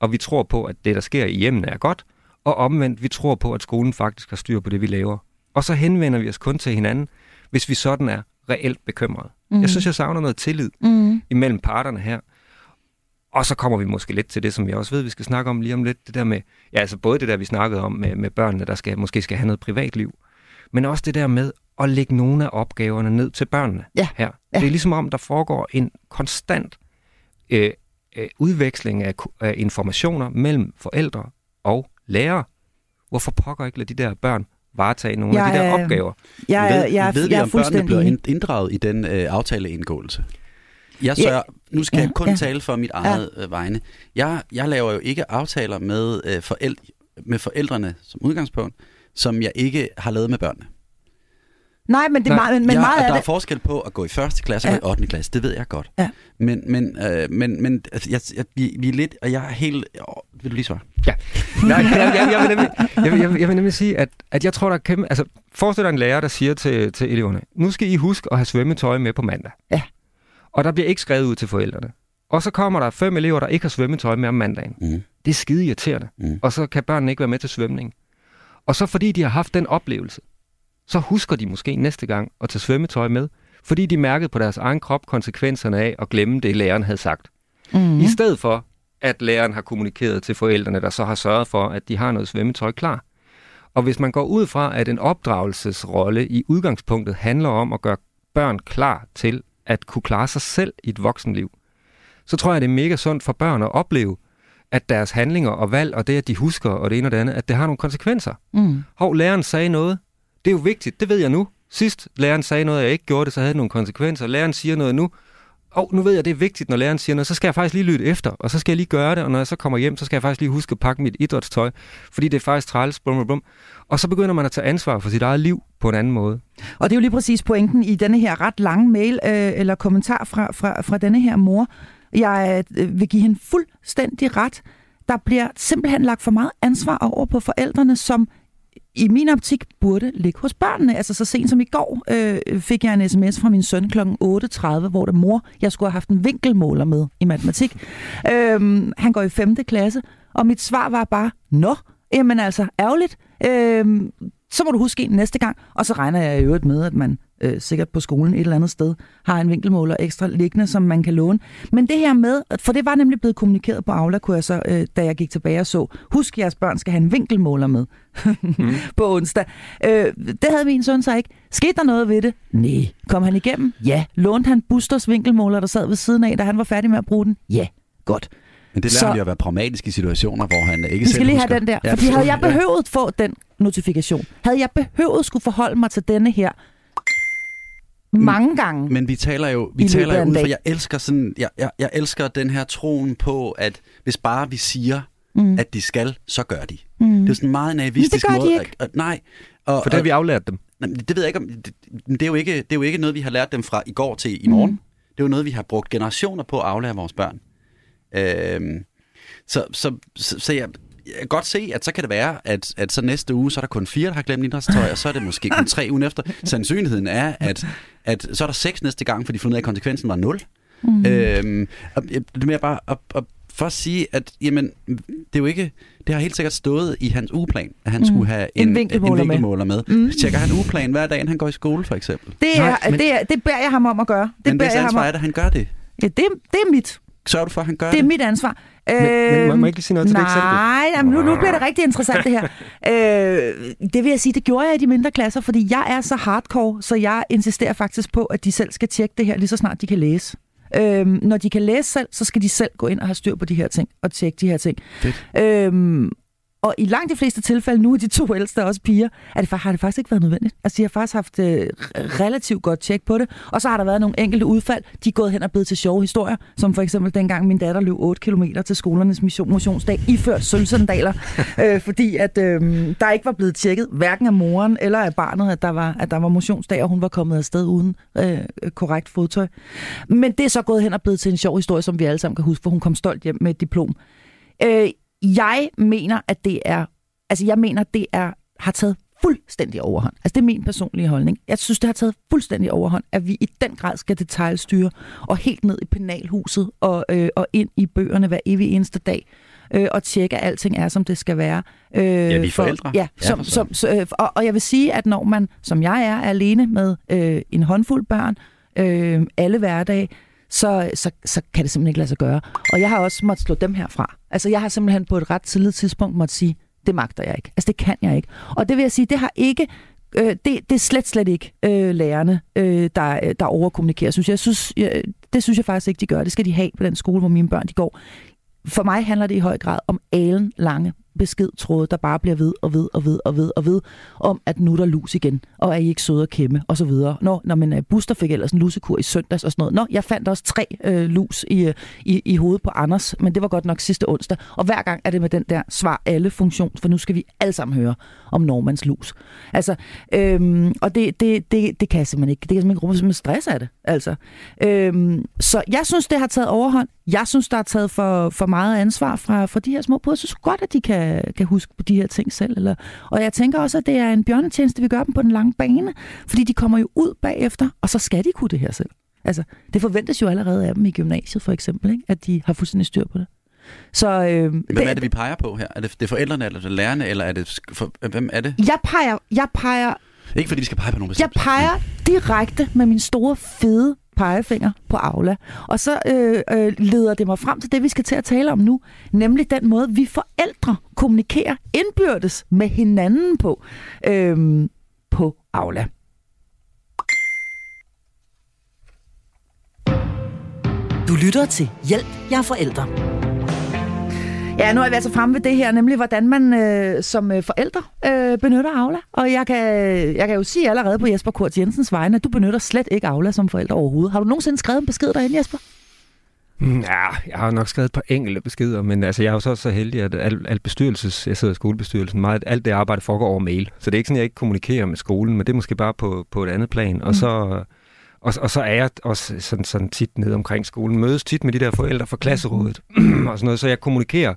og vi tror på, at det, der sker i hjemmene, er godt, og omvendt, vi tror på, at skolen faktisk har styr på det, vi laver. Og så henvender vi os kun til hinanden, hvis vi sådan er reelt bekymrede. Mm. Jeg synes, jeg savner noget tillid mm. imellem parterne her. Og så kommer vi måske lidt til det, som jeg også ved, vi skal snakke om lige om lidt. Det der med, ja, altså både det der, vi snakkede om med, med børnene, der skal, måske skal have noget privatliv, men også det der med at lægge nogle af opgaverne ned til børnene ja. her. Ja. Det er ligesom om, der foregår en konstant øh, øh, udveksling af, af informationer mellem forældre og lærere. Hvorfor pokker ikke lade de der børn varetage nogle jeg, af de der opgaver? Jeg, jeg, jeg, ved, ved jeg, vi, om børnene bliver inddraget i den øh, aftaleindgåelse? Jeg sørger, nu skal ja, jeg kun ja. tale for mit eget ja. øh, vegne. Jeg, jeg laver jo ikke aftaler med, øh, forældre, med forældrene som udgangspunkt, som jeg ikke har lavet med børnene. Nej, men, det er meget, men ja, meget af der det... er forskel på at gå i første klasse ja. og i 8. klasse, det ved jeg godt. Ja. Men, men, øh, men, men altså, jeg, jeg, vi, vi er lidt, og jeg er helt... Åh, vil du lige svare? Ja. Nej, jeg, jeg, jeg, vil nemlig, jeg, vil, jeg, vil, jeg vil nemlig sige, at, at jeg tror, der er kæmpe... Altså, forestil dig en lærer, der siger til, til eleverne, nu skal I huske at have svømmetøj med på mandag. Ja. Og der bliver ikke skrevet ud til forældrene. Og så kommer der fem elever, der ikke har svømmetøj med om mandagen. Mm. Det er skide irriterende. Mm. Og så kan børnene ikke være med til svømning. Og så fordi de har haft den oplevelse, så husker de måske næste gang at tage svømmetøj med, fordi de mærkede på deres egen krop konsekvenserne af at glemme det, læreren havde sagt. Mm. I stedet for, at læreren har kommunikeret til forældrene, der så har sørget for, at de har noget svømmetøj klar. Og hvis man går ud fra, at en opdragelsesrolle i udgangspunktet handler om at gøre børn klar til at kunne klare sig selv i et voksenliv, så tror jeg, det er mega sundt for børn at opleve, at deres handlinger og valg, og det, at de husker, og det ene og det andet, at det har nogle konsekvenser. Mm. Hov, læreren sagde noget. Det er jo vigtigt, det ved jeg nu. Sidst læreren sagde noget, jeg ikke gjorde det, så havde det nogle konsekvenser. Læreren siger noget nu. Og nu ved jeg, det er vigtigt, når læreren siger noget, så skal jeg faktisk lige lytte efter, og så skal jeg lige gøre det, og når jeg så kommer hjem, så skal jeg faktisk lige huske at pakke mit idrætstøj, fordi det er faktisk træls, bum, blum, blum. Og så begynder man at tage ansvar for sit eget liv på en anden måde. Og det er jo lige præcis pointen i denne her ret lange mail, øh, eller kommentar fra, fra, fra denne her mor. Jeg øh, vil give hende fuldstændig ret. Der bliver simpelthen lagt for meget ansvar over på forældrene, som i min optik burde ligge hos børnene. Altså så sent som i går øh, fik jeg en sms fra min søn kl. 8.30, hvor det mor, jeg skulle have haft en vinkelmåler med i matematik. Øhm, han går i 5. klasse, og mit svar var bare, nå, jamen altså ærgerligt. Øhm, så må du huske en næste gang. Og så regner jeg i øvrigt med, at man øh, sikkert på skolen et eller andet sted har en vinkelmåler ekstra liggende, som man kan låne. Men det her med, for det var nemlig blevet kommunikeret på Aula, kunne jeg så, øh, da jeg gik tilbage og så, husk, at jeres børn skal have en vinkelmåler med mm. på onsdag. Øh, det havde min søn så ikke. Skete der noget ved det? Nej. Kom han igennem? Ja. Lånte han Busters vinkelmåler, der sad ved siden af, da han var færdig med at bruge den? Ja. Godt. Men det lærer så, jo at være pragmatisk i situationer, hvor han ikke vi skal lige have den der, ja, fordi havde jeg behøvet ja. få den notifikation, havde jeg behøvet skulle forholde mig til denne her mange gange. Men vi taler jo, vi taler jo ud, for jeg elsker sådan, jeg, jeg, jeg elsker den her troen på, at hvis bare vi siger, mm. at de skal, så gør de. Mm. Det er sådan en meget naivistisk måde. De ikke. At, at, nej. Og, for det har vi aflært dem. Det ved jeg ikke om, det, det, er jo ikke, det er jo ikke noget, vi har lært dem fra i går til i morgen. Mm. Det er jo noget, vi har brugt generationer på at aflære vores børn. Øhm, så, så, så, så jeg kan godt se, at så kan det være, at, at så næste uge, så er der kun fire, der har glemt idrætstøj, og så er det måske kun tre ugen efter. Sandsynligheden er, at, at så er der seks næste gang, fordi de fundet ud af, at konsekvensen var nul. Mm. Øhm, og det er mere bare at, at for at sige, at jamen, det er jo ikke, det har helt sikkert stået i hans ugeplan, at han mm. skulle have en, en vinkelmåler, en vinkelmåler med. med. Mm. Tjekker han ugeplan hver dag, han går i skole, for eksempel? Det, er, Nej, men, det, er, det beder jeg ham om at gøre. Det men hvis ansvar er det, han gør det? Ja, det, det er mit. Sørger du for, at han gør det? Det er mit ansvar. Men, men må jeg ikke sige noget til nej, det eksempel? Nej, jamen, nu, nu bliver det rigtig interessant det her. øh, det vil jeg sige, det gjorde jeg i de mindre klasser, fordi jeg er så hardcore, så jeg insisterer faktisk på, at de selv skal tjekke det her, lige så snart de kan læse. Øhm, når de kan læse selv, så skal de selv gå ind og have styr på de her ting, og tjekke de her ting. Fedt. Øhm, og i langt de fleste tilfælde, nu er de to ældste også piger, er det, har det faktisk ikke været nødvendigt. Altså, de har faktisk haft øh, relativt godt tjek på det. Og så har der været nogle enkelte udfald, de er gået hen og blevet til sjove historier, som for eksempel dengang min datter løb 8 km til skolernes mission, motionsdag, iført sølvsandaler, øh, fordi at øh, der ikke var blevet tjekket, hverken af moren eller af barnet, at der var, at der var motionsdag, og hun var kommet afsted uden øh, korrekt fodtøj. Men det er så gået hen og blevet til en sjov historie, som vi alle sammen kan huske, for hun kom stolt hjem med et diplom. Øh, jeg mener, at det er, altså jeg mener, at det er, har taget fuldstændig overhånd. Altså det er min personlige holdning. Jeg synes, det har taget fuldstændig overhånd, at vi i den grad skal detaljstyre og helt ned i penalhuset og, øh, og ind i bøgerne hver evig eneste dag øh, og tjekke, at alting er, som det skal være. Øh, ja, vi er forældre. For, ja, som, som, så, øh, og, og jeg vil sige, at når man, som jeg er, er alene med øh, en håndfuld børn, øh, alle hverdage, så, så, så kan det simpelthen ikke lade sig gøre. Og jeg har også måttet slå dem herfra. Altså, jeg har simpelthen på et ret tidligt tidspunkt måtte sige, det magter jeg ikke. Altså, det kan jeg ikke. Og det vil jeg sige, det har ikke øh, det, det er slet, slet ikke øh, lærerne, øh, der, der overkommunikerer, synes jeg. jeg synes, jeg, det synes jeg faktisk ikke, de gør. Det skal de have på den skole, hvor mine børn de går. For mig handler det i høj grad om alen lange beskedtråde, der bare bliver ved og ved og ved og ved og ved, om at nu er der lus igen, og er I ikke søde at kæmme, og så videre. Nå, når man øh, Buster fik ellers en lusekur i søndags og sådan noget. Nå, jeg fandt også tre øh, lus i, øh, i, i hovedet på Anders, men det var godt nok sidste onsdag. Og hver gang er det med den der svar alle funktion, for nu skal vi alle sammen høre om Normans lus. Altså, øhm, og det, det, det, det kan jeg simpelthen ikke. Det kan jeg simpelthen ikke rumme stress af det. Altså. Øhm, så jeg synes, det har taget overhånd. Jeg synes, der er taget for, for meget ansvar fra, fra de her små brødre. Jeg synes godt, at de kan, kan huske på de her ting selv. Eller, og jeg tænker også, at det er en bjørnetjeneste, vi gør dem på den lange bane, fordi de kommer jo ud bagefter, og så skal de kunne det her selv. Altså, det forventes jo allerede af dem i gymnasiet, for eksempel, ikke? at de har fuldstændig styr på det. Så, øh, hvem det, er det, vi peger på her? Er det, det forældrene, eller er det lærerne, eller er det... For, hvem er det? Jeg peger, jeg peger ikke fordi vi skal pege på nogen bestemt. Jeg peger direkte med min store, fede pegefinger på Aula. Og så øh, øh, leder det mig frem til det, vi skal til at tale om nu, nemlig den måde, vi forældre kommunikerer indbyrdes med hinanden på, øh, på Aula. Du lytter til Hjælp, jeg er forældre. Ja, nu er vi altså fremme ved det her, nemlig hvordan man øh, som øh, forældre øh, benytter Aula. Og jeg kan, jeg kan jo sige allerede på Jesper Kurt Jensens vegne, at du benytter slet ikke Aula som forælder overhovedet. Har du nogensinde skrevet en besked derinde, Jesper? Ja, jeg har nok skrevet et par enkelte beskeder, men altså, jeg er jo så, så heldig, at alt, alt bestyrelses, jeg sidder i skolebestyrelsen, meget, alt det arbejde foregår over mail. Så det er ikke sådan, at jeg ikke kommunikerer med skolen, men det er måske bare på, på et andet plan. Og mm. så... Og, og så er jeg også sådan, sådan tit nede omkring skolen, mødes tit med de der forældre fra klasserådet og sådan noget, så jeg kommunikerer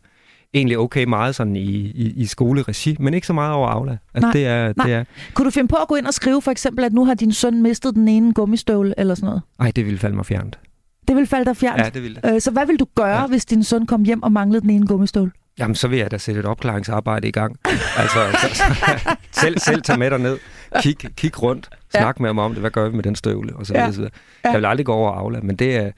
egentlig okay meget sådan i, i, i skoleregi, men ikke så meget over Aula. Altså, nej, det er, nej. Det er... Kunne du finde på at gå ind og skrive for eksempel, at nu har din søn mistet den ene gummistøvle eller sådan noget? Nej, det ville falde mig fjernt. Det vil falde dig fjernt? Ja, det ville det. Øh, så hvad vil du gøre, ja. hvis din søn kom hjem og manglede den ene gummistøvle? Jamen, så vil jeg da sætte et opklaringsarbejde i gang. altså, så, så, selv, selv tage med dig ned, kig, kig rundt, snak ja. med ham om det, hvad gør vi med den støvle, og så videre. Ja. Så videre. Jeg vil aldrig gå over Aula, men det er,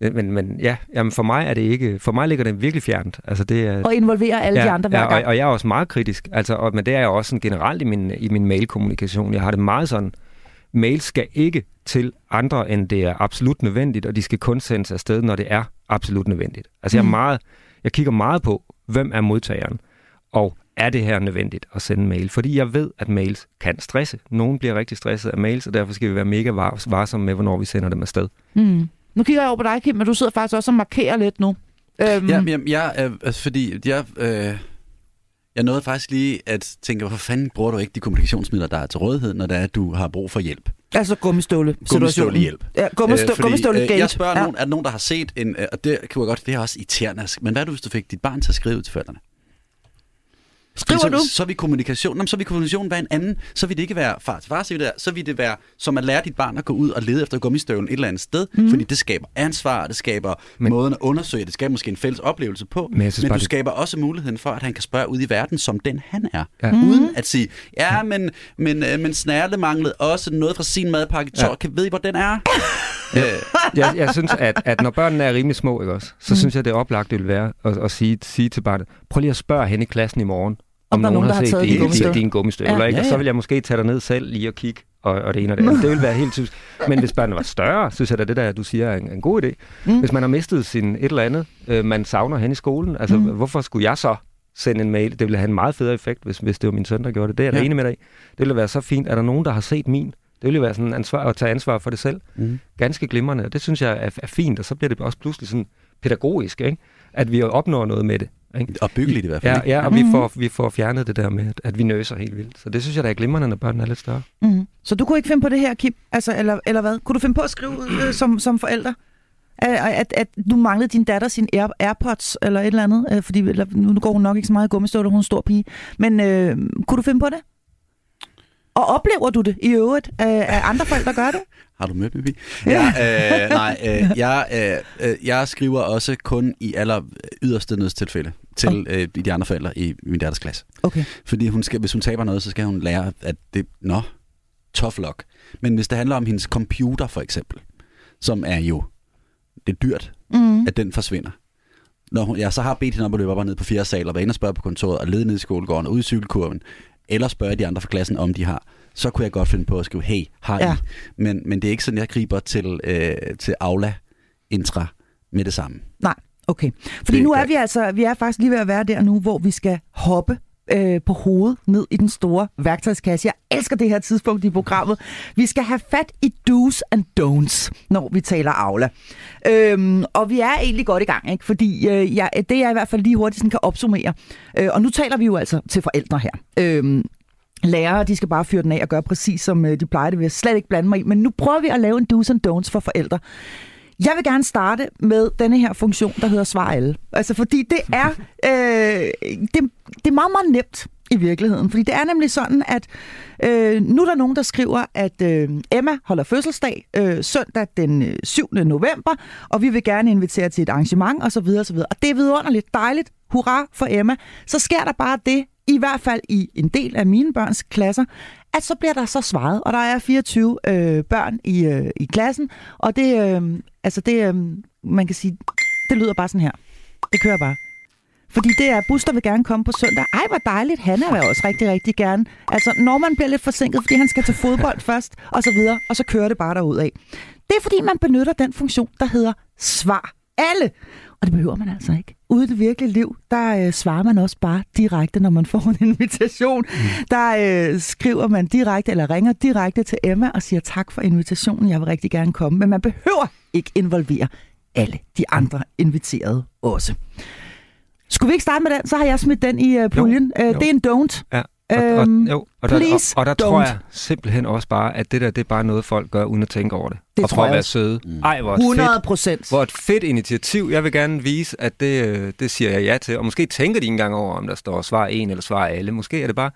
men, men ja, jamen for mig er det ikke, for mig ligger det virkelig fjernt. Altså det er, og involvere alle ja, de andre hver ja, gang. Og, og jeg er også meget kritisk, altså, og, men det er jeg også sådan generelt i min, i min mailkommunikation. Jeg har det meget sådan, mail skal ikke til andre, end det er absolut nødvendigt, og de skal kun sendes afsted, når det er absolut nødvendigt. Altså mm. jeg, er meget, jeg kigger meget på, hvem er modtageren, og er det her nødvendigt at sende mail? Fordi jeg ved, at mails kan stresse. Nogen bliver rigtig stresset af mails, og derfor skal vi være mega varsomme med, hvornår vi sender dem afsted. Mm. Nu kigger jeg over på dig, Kim, men du sidder faktisk også og markerer lidt nu. Øhm. Ja, jeg, jeg, øh, altså, fordi jeg, øh, jeg nåede faktisk lige at tænke, hvorfor fanden bruger du ikke de kommunikationsmidler, der er til rådighed, når det er, at du har brug for hjælp? Altså gummistøvle Gummistøvle hjælp. Ja, gummistøvle, øh, gummistøvle øh, Jeg spørger ja. nogen, er der nogen, der har set en, øh, og det kan jeg godt, det er også irriterende, men hvad er du, hvis du fik dit barn til at skrive til forældrene? Skriver så, du? Så vil kommunikation, jamen, så vil kommunikation være en anden. Så vil det ikke være far til far, så vil det, så vil det være som at lære dit barn at gå ud og lede efter gummistøvlen et eller andet sted, mm. fordi det skaber ansvar, det skaber men, måden at undersøge, det skaber måske en fælles oplevelse på, men, men du det... skaber også muligheden for, at han kan spørge ud i verden, som den han er, ja. mm. uden at sige, ja, men, men, øh, men snærle manglede også noget fra sin madpakke, ja. kan ved I, hvor den er? Ja, jeg, jeg synes, at, at når børnene er rimelig små, ikke også, så mm. synes jeg, det er oplagt, det vil være at, at sige, sige til barnet, prøv lige at spørge hen i klassen i morgen, om, om nogen, nogen har, har set dine, dine, dine gummistøvler. Ja, ikke? Ja, ja. Og så vil jeg måske tage dig ned selv lige og kigge, og, og det ene og det andet. Det vil være helt typisk. Men hvis barnet var større, synes jeg at det der, du siger, er en, en god idé. Mm. Hvis man har mistet sin et eller andet, øh, man savner hen i skolen, altså mm. hvorfor skulle jeg så sende en mail? Det ville have en meget federe effekt, hvis, hvis det var min søn, der gjorde det. Det er jeg ja. enig med dig Det ville være så fint. Er der nogen, der har set min? Det ville være sådan ansvar at tage ansvar for det selv. Mm. Ganske glimrende. Og det synes jeg er, er fint, og så bliver det også pludselig sådan pædagogisk, ikke? at vi opnår noget med det. Ikke? Og byggeligt i hvert fald. Ja, ja og mm. vi, får, vi får fjernet det der med, at, at vi nøser helt vildt. Så det synes jeg, der er glimrende, når børnene er lidt større. Mm. Så du kunne ikke finde på det her, Kim? Altså, eller, eller hvad? Kunne du finde på at skrive øh, som, som forælder? At, at, at du manglede din datter sin Air, Airpods eller et eller andet? Øh, fordi eller, nu går hun nok ikke så meget i gummistøvler, hun er en stor pige. Men øh, kunne du finde på det? Og oplever du det i øvrigt, øh, at andre forældre gør det? Har du mødt Bibi? Ja, øh, nej, øh, jeg, øh, øh, jeg skriver også kun i aller yderste nødstilfælde til øh, de andre forældre i min datters klasse. Okay. Fordi hun skal, hvis hun taber noget, så skal hun lære, at det, nå, tough luck. Men hvis det handler om hendes computer for eksempel, som er jo, det er dyrt, mm. at den forsvinder. Når hun, jeg så har bedt hende om at løbe op og ned på fire sal, og være inde og spørge på kontoret, og lede ned i skolegården, og ud i cykelkurven, eller spørge de andre fra klassen, om de har så kunne jeg godt finde på at skrive, hey, har I? Ja. Men, men det er ikke sådan, jeg griber til, øh, til Aula Intra med det samme. Nej, okay. Fordi det, nu er vi altså, vi er faktisk lige ved at være der nu, hvor vi skal hoppe øh, på hovedet ned i den store værktøjskasse. Jeg elsker det her tidspunkt i programmet. Vi skal have fat i do's and don'ts, når vi taler Aula. Øhm, og vi er egentlig godt i gang, ikke? fordi øh, ja, det er i hvert fald lige hurtigt sådan kan opsummere. Øh, og nu taler vi jo altså til forældre her. Øhm, lærere, de skal bare fyre den af og gøre præcis som øh, de plejer. Det vil jeg slet ikke blande mig i. Men nu prøver vi at lave en do's and don'ts for forældre. Jeg vil gerne starte med denne her funktion, der hedder svar alle. Altså fordi det er, øh, det, det er meget, meget nemt i virkeligheden. Fordi det er nemlig sådan, at øh, nu er der nogen, der skriver, at øh, Emma holder fødselsdag øh, søndag den øh, 7. November, og vi vil gerne invitere til et arrangement osv. osv. Og det er vidunderligt dejligt. Hurra for Emma. Så sker der bare det, i hvert fald i en del af mine børns klasser, at så bliver der så svaret, og der er 24 øh, børn i, øh, i klassen, og det, øh, altså det, øh, man kan sige, det lyder bare sådan her. Det kører bare. Fordi det er, Buster vil gerne komme på søndag. Ej, hvor dejligt. Han er også rigtig, rigtig gerne. Altså, når man bliver lidt forsinket, fordi han skal til fodbold først, og så videre, og så kører det bare derud af. Det er, fordi man benytter den funktion, der hedder svar alle. Og det behøver man altså ikke. Ude i det virkelige liv, der øh, svarer man også bare direkte, når man får en invitation. Mm. Der øh, skriver man direkte, eller ringer direkte til Emma og siger tak for invitationen, jeg vil rigtig gerne komme. Men man behøver ikke involvere alle de andre inviterede også. Skulle vi ikke starte med den? Så har jeg smidt den i uh, puljen. Jo, jo. Uh, det er en don't. Ja. Og, og, øhm, jo, og, der, og, og der tror jeg simpelthen også bare, at det der, det er bare noget, folk gør, uden at tænke over det. Det og for at være søde. Mm. Ej, hvor 100 procent. Hvor et fedt initiativ. Jeg vil gerne vise, at det, øh, det siger jeg ja til. Og måske tænker de ikke engang over, om der står svar en eller svar alle. Måske er det bare,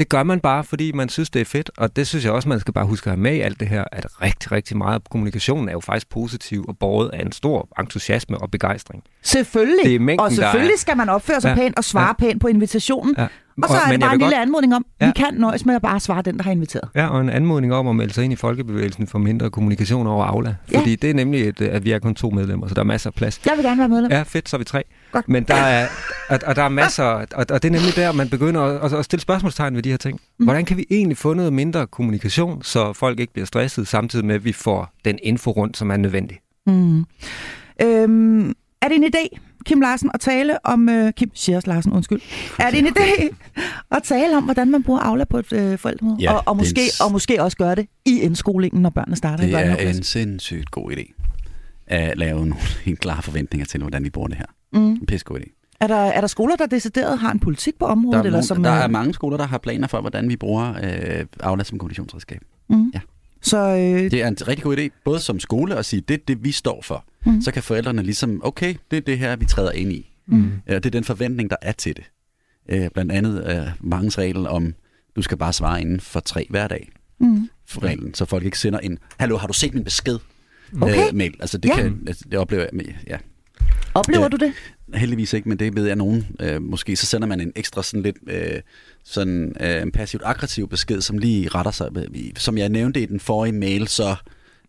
det gør man bare, fordi man synes, det er fedt. Og det synes jeg også, man skal bare huske at have med i alt det her, at rigtig, rigtig meget af kommunikationen er jo faktisk positiv og båret af en stor entusiasme og begejstring. Selvfølgelig. Det er mængden, og selvfølgelig skal man opføre sig ja, pænt og svare ja, pænt på invitationen. Ja. Og så er det bare en lille godt... anmodning om, ja. vi kan nøjes med at bare svare den, der har inviteret. Ja, og en anmodning om at melde sig ind i Folkebevægelsen for mindre kommunikation over Aula. Fordi ja. det er nemlig, et, at vi er kun to medlemmer, så der er masser af plads. Jeg vil gerne være medlem. Ja, fedt, så er vi tre. Godt. Men der er, og, og der er masser, og, og det er nemlig der, man begynder at, at stille spørgsmålstegn ved de her ting. Mm. Hvordan kan vi egentlig få noget mindre kommunikation, så folk ikke bliver stresset, samtidig med, at vi får den info rundt, som er nødvendig? Mm. Øhm, er det en idé, Kim Larsen, at tale om... Uh, Kim Sjærs Larsen, undskyld. Er det en idé at tale om, hvordan man bruger Aula på et uh, forældremøde? Ja, og, og, måske, en... og måske også gøre det i indskolingen, når børnene starter det i Det er en sindssygt god idé at lave nogle helt klare forventninger til, hvordan vi bruger det her. Mm. En god idé. Er der, er der skoler, der decideret har en politik på området? Der er, eller som, der er mange skoler, der har planer for, hvordan vi bruger øh, Aula som kommunikationsredskab. Mm. Ja. Så, øh... Det er en rigtig god idé, både som skole at sige, det er det, vi står for. Mm. Så kan forældrene ligesom, okay, det er det her, vi træder ind i. Mm. Ja, det er den forventning, der er til det. Øh, blandt andet øh, mange regel om, du skal bare svare inden for tre hver dag. Mm. For reglen, så folk ikke sender en, hallo, har du set min besked? Okay. Øh, mail. Altså det, Ja. kan, altså, det oplever jeg, ja. Oplever Ja. du det? Heldigvis ikke, men det ved jeg nogen. Øh, måske så sender man en ekstra sådan lidt øh, sådan øh, en passivt aggressiv besked, som lige retter sig. Som jeg nævnte i den forrige mail, så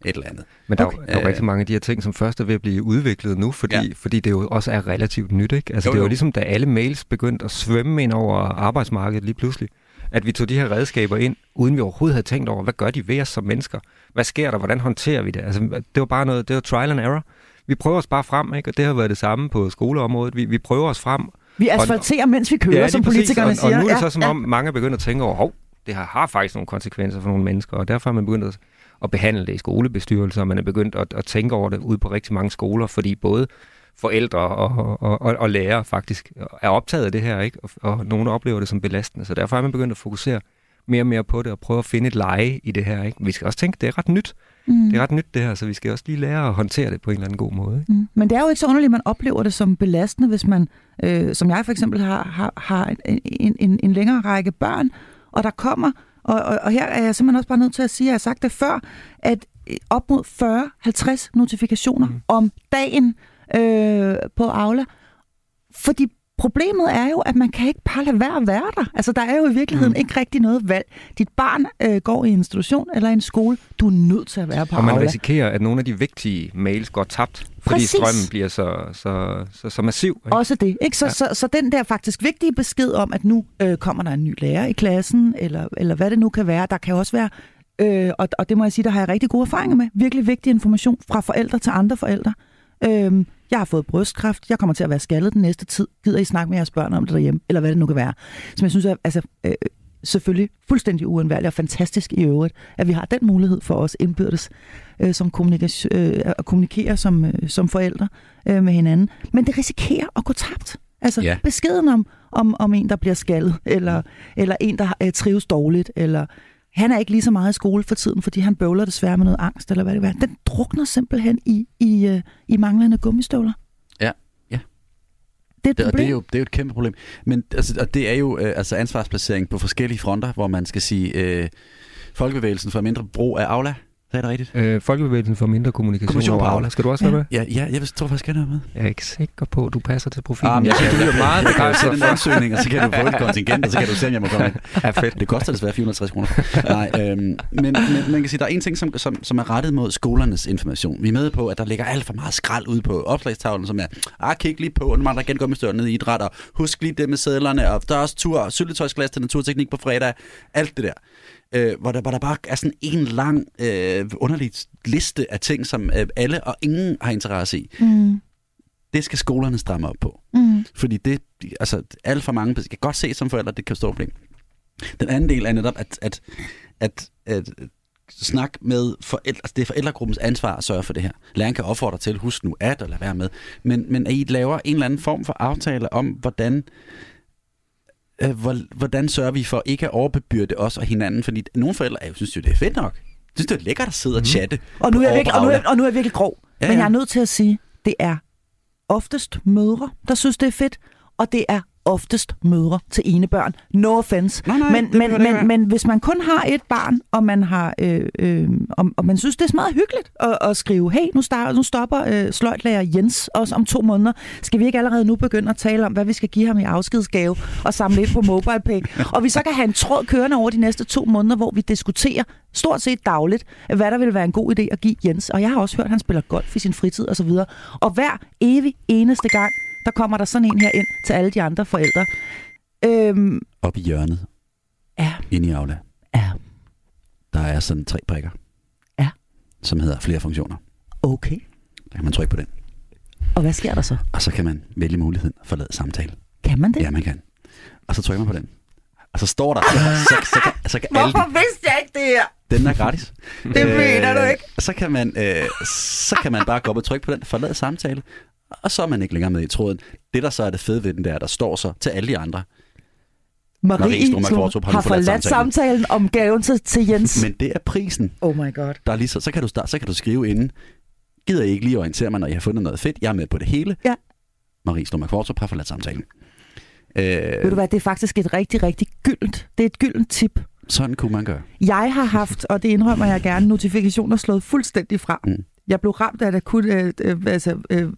et eller andet. Men der, Okay. er, der er jo Øh. rigtig mange af de her ting, som først er ved at blive udviklet nu, fordi, Ja. ja. fordi det jo også er relativt nyt. Ikke? Altså, Jo, det er jo jo. ligesom, da alle mails begyndte at svømme ind over arbejdsmarkedet lige pludselig. At vi tog de her redskaber ind, uden vi overhovedet havde tænkt over, hvad gør de ved os som mennesker? Hvad sker der? Hvordan håndterer vi det? Altså, det var bare noget, det var trial and error. Vi prøver os bare frem, ikke? og det har været det samme på skoleområdet. Vi, vi prøver os frem. Vi asfalterer, mens vi kører, lige som præcis. politikerne og, siger. Og nu er det Ja, så som om, mange er begyndt at tænke over, hov, det her har faktisk nogle konsekvenser for nogle mennesker, og derfor er man begyndt at, at behandle det i skolebestyrelser, man er begyndt at, at tænke over det ude på rigtig mange skoler, fordi både forældre og, og, og, og lærere faktisk er optaget af det her, ikke? Og, og nogle oplever det som belastende, så derfor er man begyndt at fokusere mere og mere på det, og prøve at finde et leje i det her. Ikke? Vi skal også tænke, det er ret nyt. Mm. Det er ret nyt det her, så vi skal også lige lære at håndtere det på en eller anden god måde. Ikke? Mm. Men det er jo ikke så underligt, at man oplever det som belastende, hvis man, øh, som jeg for eksempel har, har, har en, en, en længere række børn, og der kommer, og, og, og her er jeg simpelthen også bare nødt til at sige, at jeg har sagt det før, at øh, op mod 40-50 notifikationer mm. Mm. om dagen øh, på Aula, fordi problemet er jo, at man kan ikke bare lade være at være der. Altså, der er jo i virkeligheden mm. Ikke rigtig noget valg. Dit barn øh, går i en institution eller en skole. Du er nødt til at være på Og man Aula. risikerer, at nogle af de vigtige mails går tabt, fordi Præcis. strømmen bliver så, så, så, så massiv. Ikke? Også det. Ikke? Så, ja. Ja. så, så den der faktisk vigtige besked om, at nu øh, kommer der en ny lærer i klassen, eller, eller hvad det nu kan være. Der kan også være, øh, og, og det må jeg sige, der har jeg rigtig gode erfaringer med, virkelig vigtig information fra forældre til andre forældre. Øh, jeg har fået brystkræft, jeg kommer til at være skaldet den næste tid. Gider I snakke med jeres børn om det derhjemme, eller hvad det nu kan være. Som jeg synes er altså, øh, selvfølgelig fuldstændig uundværligt og fantastisk i øvrigt, at vi har den mulighed for os indbyrdes øh, som kommunikation, øh, at kommunikere som, øh, som forældre øh, med hinanden. Men det risikerer at gå tabt. Altså ja. beskeden om, om, om en, der bliver skaldet, eller, eller en, der øh, trives dårligt, eller han er ikke lige så meget i skole for tiden, fordi han bøvler desværre med noget angst, eller hvad det er. Den drukner simpelthen i, i, øh, i manglende gummistøvler. Ja, ja. Det er et Det, og det er, jo, det er jo et kæmpe problem. Men altså, og det er jo øh, altså ansvarsplacering på forskellige fronter, hvor man skal sige, øh, folkebevægelsen for mindre brug af Aula. Det er det rigtigt? Øh, Folkebevægelsen for mindre kommunikation, Kommunikation over på Aula. Skal du også være med? Ja, ja jeg tror faktisk gerne være med. Jeg er ikke sikker på, at du passer til profilen. Ah, men jeg jeg synes, du er meget Jeg kan begejstret sende en for. ansøgning, og så kan du få et kontingent, og så kan du se, om jeg må komme ind. Ja, fedt. Det koster desværre 460 kroner. Nej, øhm, men, men man kan sige, der er en ting, som, som, som er rettet mod skolernes information. Vi er med på, at der ligger alt for meget skrald ude på opslagstavlen, som er, ah, kig lige på, når man der igen gummistøvler ned i idræt, og husk lige det med sædlerne, og der er også tur, syltetøjsglas til naturteknik på fredag, alt det der. Øh, hvor, der, hvor der bare er sådan en lang, øh, underlig liste af ting, som øh, alle og ingen har interesse i. Mm, Det skal skolerne stramme op på. mm, Fordi det, altså alt for mange, kan godt se som forældre, det kan stå problem. Den anden del er netop, at, at, at, at snak med forældre, altså det er forældregruppens ansvar at sørge for det her. Læreren kan opfordre til, husk nu at, og lade være med. Men, men at I laver en eller anden form for aftale om, hvordan, øh, hvor, hvordan sørger vi for ikke at overbebyrde os og hinanden, fordi nogle forældre jeg synes jo, det er fedt nok. Jeg synes, det er lækkert at sidde og chatte. Og nu, er jeg virkelig, og, nu er, og nu er jeg virkelig grov. Ja, Ja, Men jeg er nødt til at sige, det er oftest mødre, der synes, det er fedt, og det er oftest mødre til ene børn. No offense. Nej, nej, men, det men, det men, men hvis man kun har et barn, og man har øh, øh, og, og man synes, det er meget hyggeligt at, at skrive, hey, nu, start, nu stopper øh, sløjtlærer Jens også om to måneder. Skal vi ikke allerede nu begynde at tale om, hvad vi skal give ham i afskedsgave og samle ind på MobilePay? og vi så kan have en tråd kørende over de næste to måneder, hvor vi diskuterer stort set dagligt, hvad der vil være en god idé at give Jens. Og jeg har også hørt, at han spiller golf i sin fritid osv. Og, og hver evig eneste gang, der kommer der sådan en her ind til alle de andre forældre. Øhm, Op i hjørnet, ja, inde i Aula, ja, der er sådan tre prikker. Ja. Som hedder flere funktioner. okay. Der kan man trykke på den. Og hvad sker der så? Og så kan man vælge muligheden for at lade samtale. Kan man det? Ja, man kan. Og så trykker man på den. Og så står der, så, så, kan, så kan alle, Hvorfor vidste jeg ikke det her? den er gratis. Det mener du ikke. Så kan, man, øh, så kan man bare gå op og trykke på den, forlade samtale, og så er man ikke længere med i tråden. Det, der så er det fede ved den, der, der står så til alle de andre. Marie Marie, Kvartrup har har forladt forladt samtalen. samtalen om gaven til, til Jens. Men det er prisen. Oh my god. Der er lige så, så, kan du så kan du skrive inden. Gider I ikke lige orientere mig, når jeg har fundet noget fedt? Jeg er med på det hele. Ja. Marie Kvartrup har forladt samtalen. Øh, Ved du hvad, det er faktisk et rigtig, rigtig gyldent, det er et gyldent tip. Sådan kunne man gøre. Jeg har haft, og det indrømmer jeg gerne, notifikationer slået fuldstændig fra. Mm. Jeg blev ramt af et akut øh, øh, altså, øh,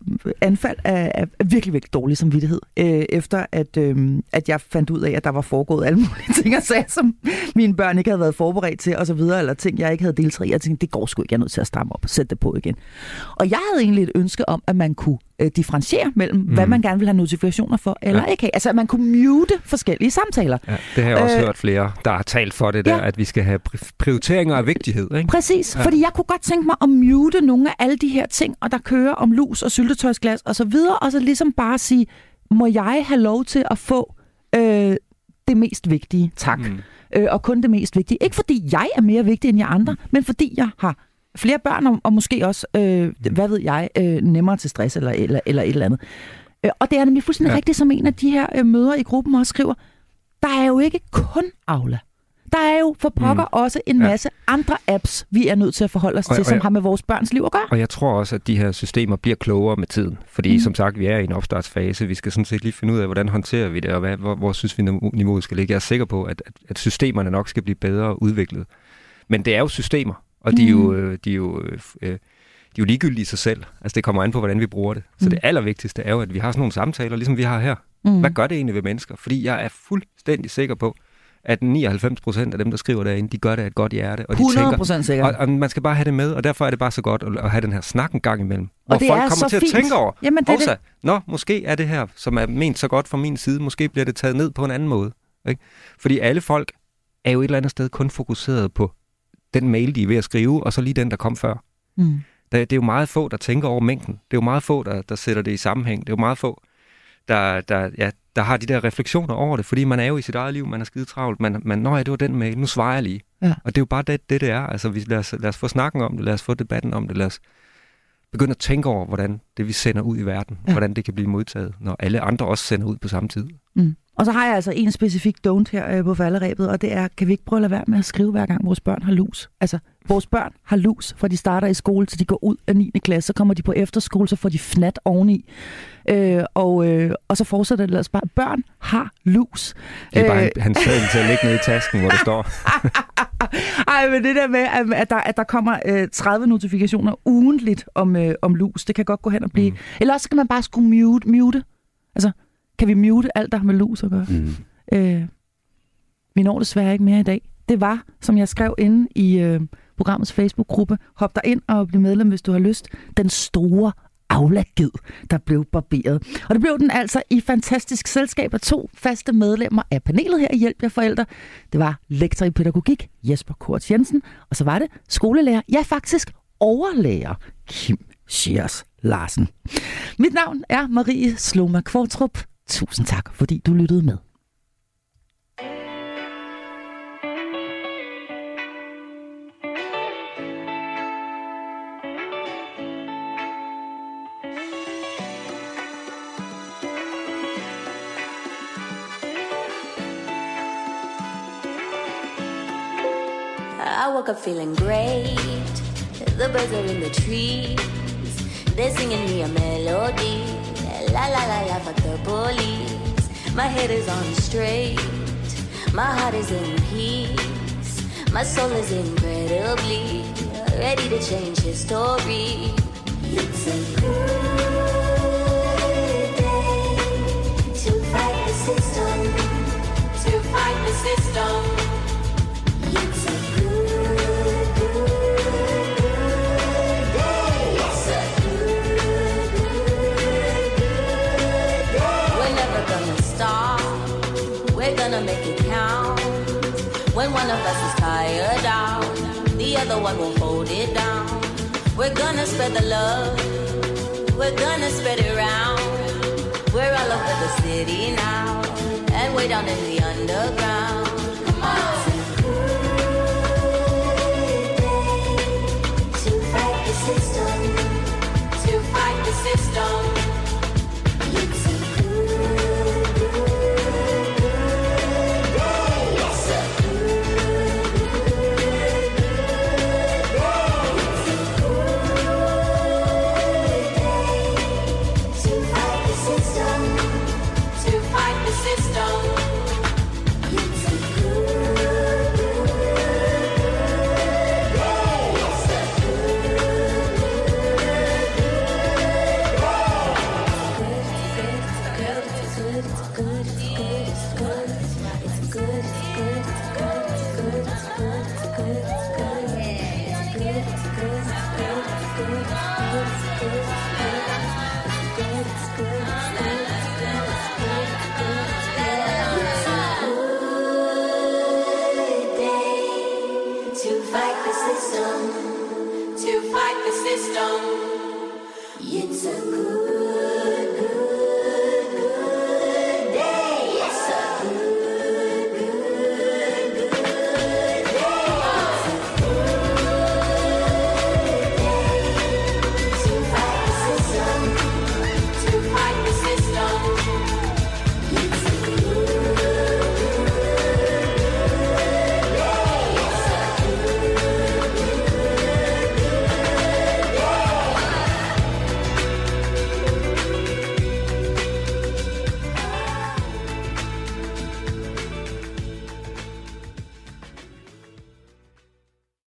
anfald af, af virkelig, virkelig dårlig samvittighed, øh, efter at, øh, at jeg fandt ud af, at der var foregået alle mulige ting og sager, som mine børn ikke havde været forberedt til, og så videre, eller ting, jeg ikke havde deltaget i. Jeg tænkte, det går sgu ikke, jeg er nødt til at stramme op og sætte det på igen. Og jeg havde egentlig et ønske om, at man kunne øh, differentiere mellem, mm. hvad man gerne vil have notifikationer for, eller ja. ikke Altså, at man kunne mute forskellige samtaler. Ja, det har jeg også øh, hørt flere, der har talt for det der, ja. at vi skal have prioriteringer af vigtighed. Ikke? Præcis, ja. fordi jeg kunne godt tænke mig at mute nogle af alle de her ting, og der kører om lus og syltetøjsglas og så videre, og så ligesom bare sige, må jeg have lov til at få øh, det mest vigtige? Tak. Mm. Øh, og kun det mest vigtige. Ikke fordi jeg er mere vigtig end jer andre, mm. men fordi jeg har flere børn, og, og måske også, øh, hvad ved jeg, øh, nemmere til stress eller, eller, eller et eller andet. Øh, og det er nemlig fuldstændig ja. rigtigt, som en af de her øh, møder i gruppen også skriver, der er jo ikke kun Aula. Der er jo for pokker mm. også en masse ja. andre apps, vi er nødt til at forholde os og, til, og, som jeg, har med vores børns liv at gøre. Og jeg tror også, at de her systemer bliver klogere med tiden. Fordi mm. som sagt, vi er i en opstartsfase. Vi skal sådan set lige finde ud af, hvordan håndterer vi det, og hvad, hvor, hvor synes vi, niveauet skal ligge. Jeg er sikker på, at, at, at systemerne nok skal blive bedre udviklet. Men det er jo systemer. Og de er jo, mm. øh, de er jo, øh, øh, de er jo ligegyldige i sig selv. Altså det kommer an på, hvordan vi bruger det. Så mm. det allervigtigste er jo, at vi har sådan nogle samtaler, ligesom vi har her. Mm. Hvad gør det egentlig ved mennesker? Fordi jeg er fuldstændig sikker på, at 99 procent af dem, der skriver derinde, de gør det af et godt hjerte. Og de 100 procent sikkert. Og, og man skal bare have det med, og derfor er det bare så godt at, at have den her snak en gang imellem. Hvor og det folk er kommer til fint. at tænke over, Jamen, det, det. Nå, måske er det her, som er ment så godt fra min side, måske bliver det taget ned på en anden måde. Ikke? Fordi alle folk er jo et eller andet sted kun fokuseret på den mail, de er ved at skrive, og så lige den, der kom før. Mm. Det, det er jo meget få, der tænker over mængden. Det er jo meget få, der, der sætter det i sammenhæng. Det er jo meget få, der, der, ja, der har de der refleksioner over det, fordi man er jo i sit eget liv, man er skide travlt, man, man nå ja, det var den mail, nu svarer jeg lige. Ja. Og det er jo bare det, det, det er. Altså, vi, lad, os, lad os få snakken om det, lad os få debatten om det, lad os begynde at tænke over, hvordan det, vi sender ud i verden, ja. hvordan det kan blive modtaget, når alle andre også sender ud på samme tid. Mm. Og så har jeg altså en specifik don't her øh, på falderæbet, og det er, kan vi ikke prøve at lade være med at skrive, hver gang vores børn har lus? Altså, vores børn har lus, fra de starter i skole, til de går ud af 9. klasse, så kommer de på efterskole, så får de fnat oveni. Øh, og, øh, og så fortsætter det ellers bare, børn har lus. Det er bare øh, hans til at lægge ned i tasken, hvor det står. Ej, men det der med, at der, at der kommer øh, 30 notifikationer ugentligt om, øh, om lus, det kan godt gå hen og blive... Mm. Eller også kan man bare skulle mute. mute. Altså, kan vi mute alt, der har med lus at gøre? Mm. Øh, vi når desværre ikke mere i dag. Det var, som jeg skrev inde i øh, programmets Facebook-gruppe, hop der ind og bliv medlem, hvis du har lyst, den store aflagid, der blev barberet. Og det blev den altså i fantastisk selskab af to faste medlemmer af panelet her i Hjælp jer forældre. Det var lektor i pædagogik, Jesper Kort Jensen, og så var det skolelærer, ja faktisk overlærer, Kim Schiers Larsen. Mit navn er Marie Sloma Kvartrup. Tusind tak, fordi du lyttede med. I woke up feeling great. The birds are in the trees. They're singing me a melody. La la la la, fuck the police. My head is on straight. My heart is in peace. My soul is incredibly ready to change history. It's a one of us is tired out, the other one will hold it down. We're gonna spread the love, we're gonna spread it around. We're all over the city now, and way down in the underground.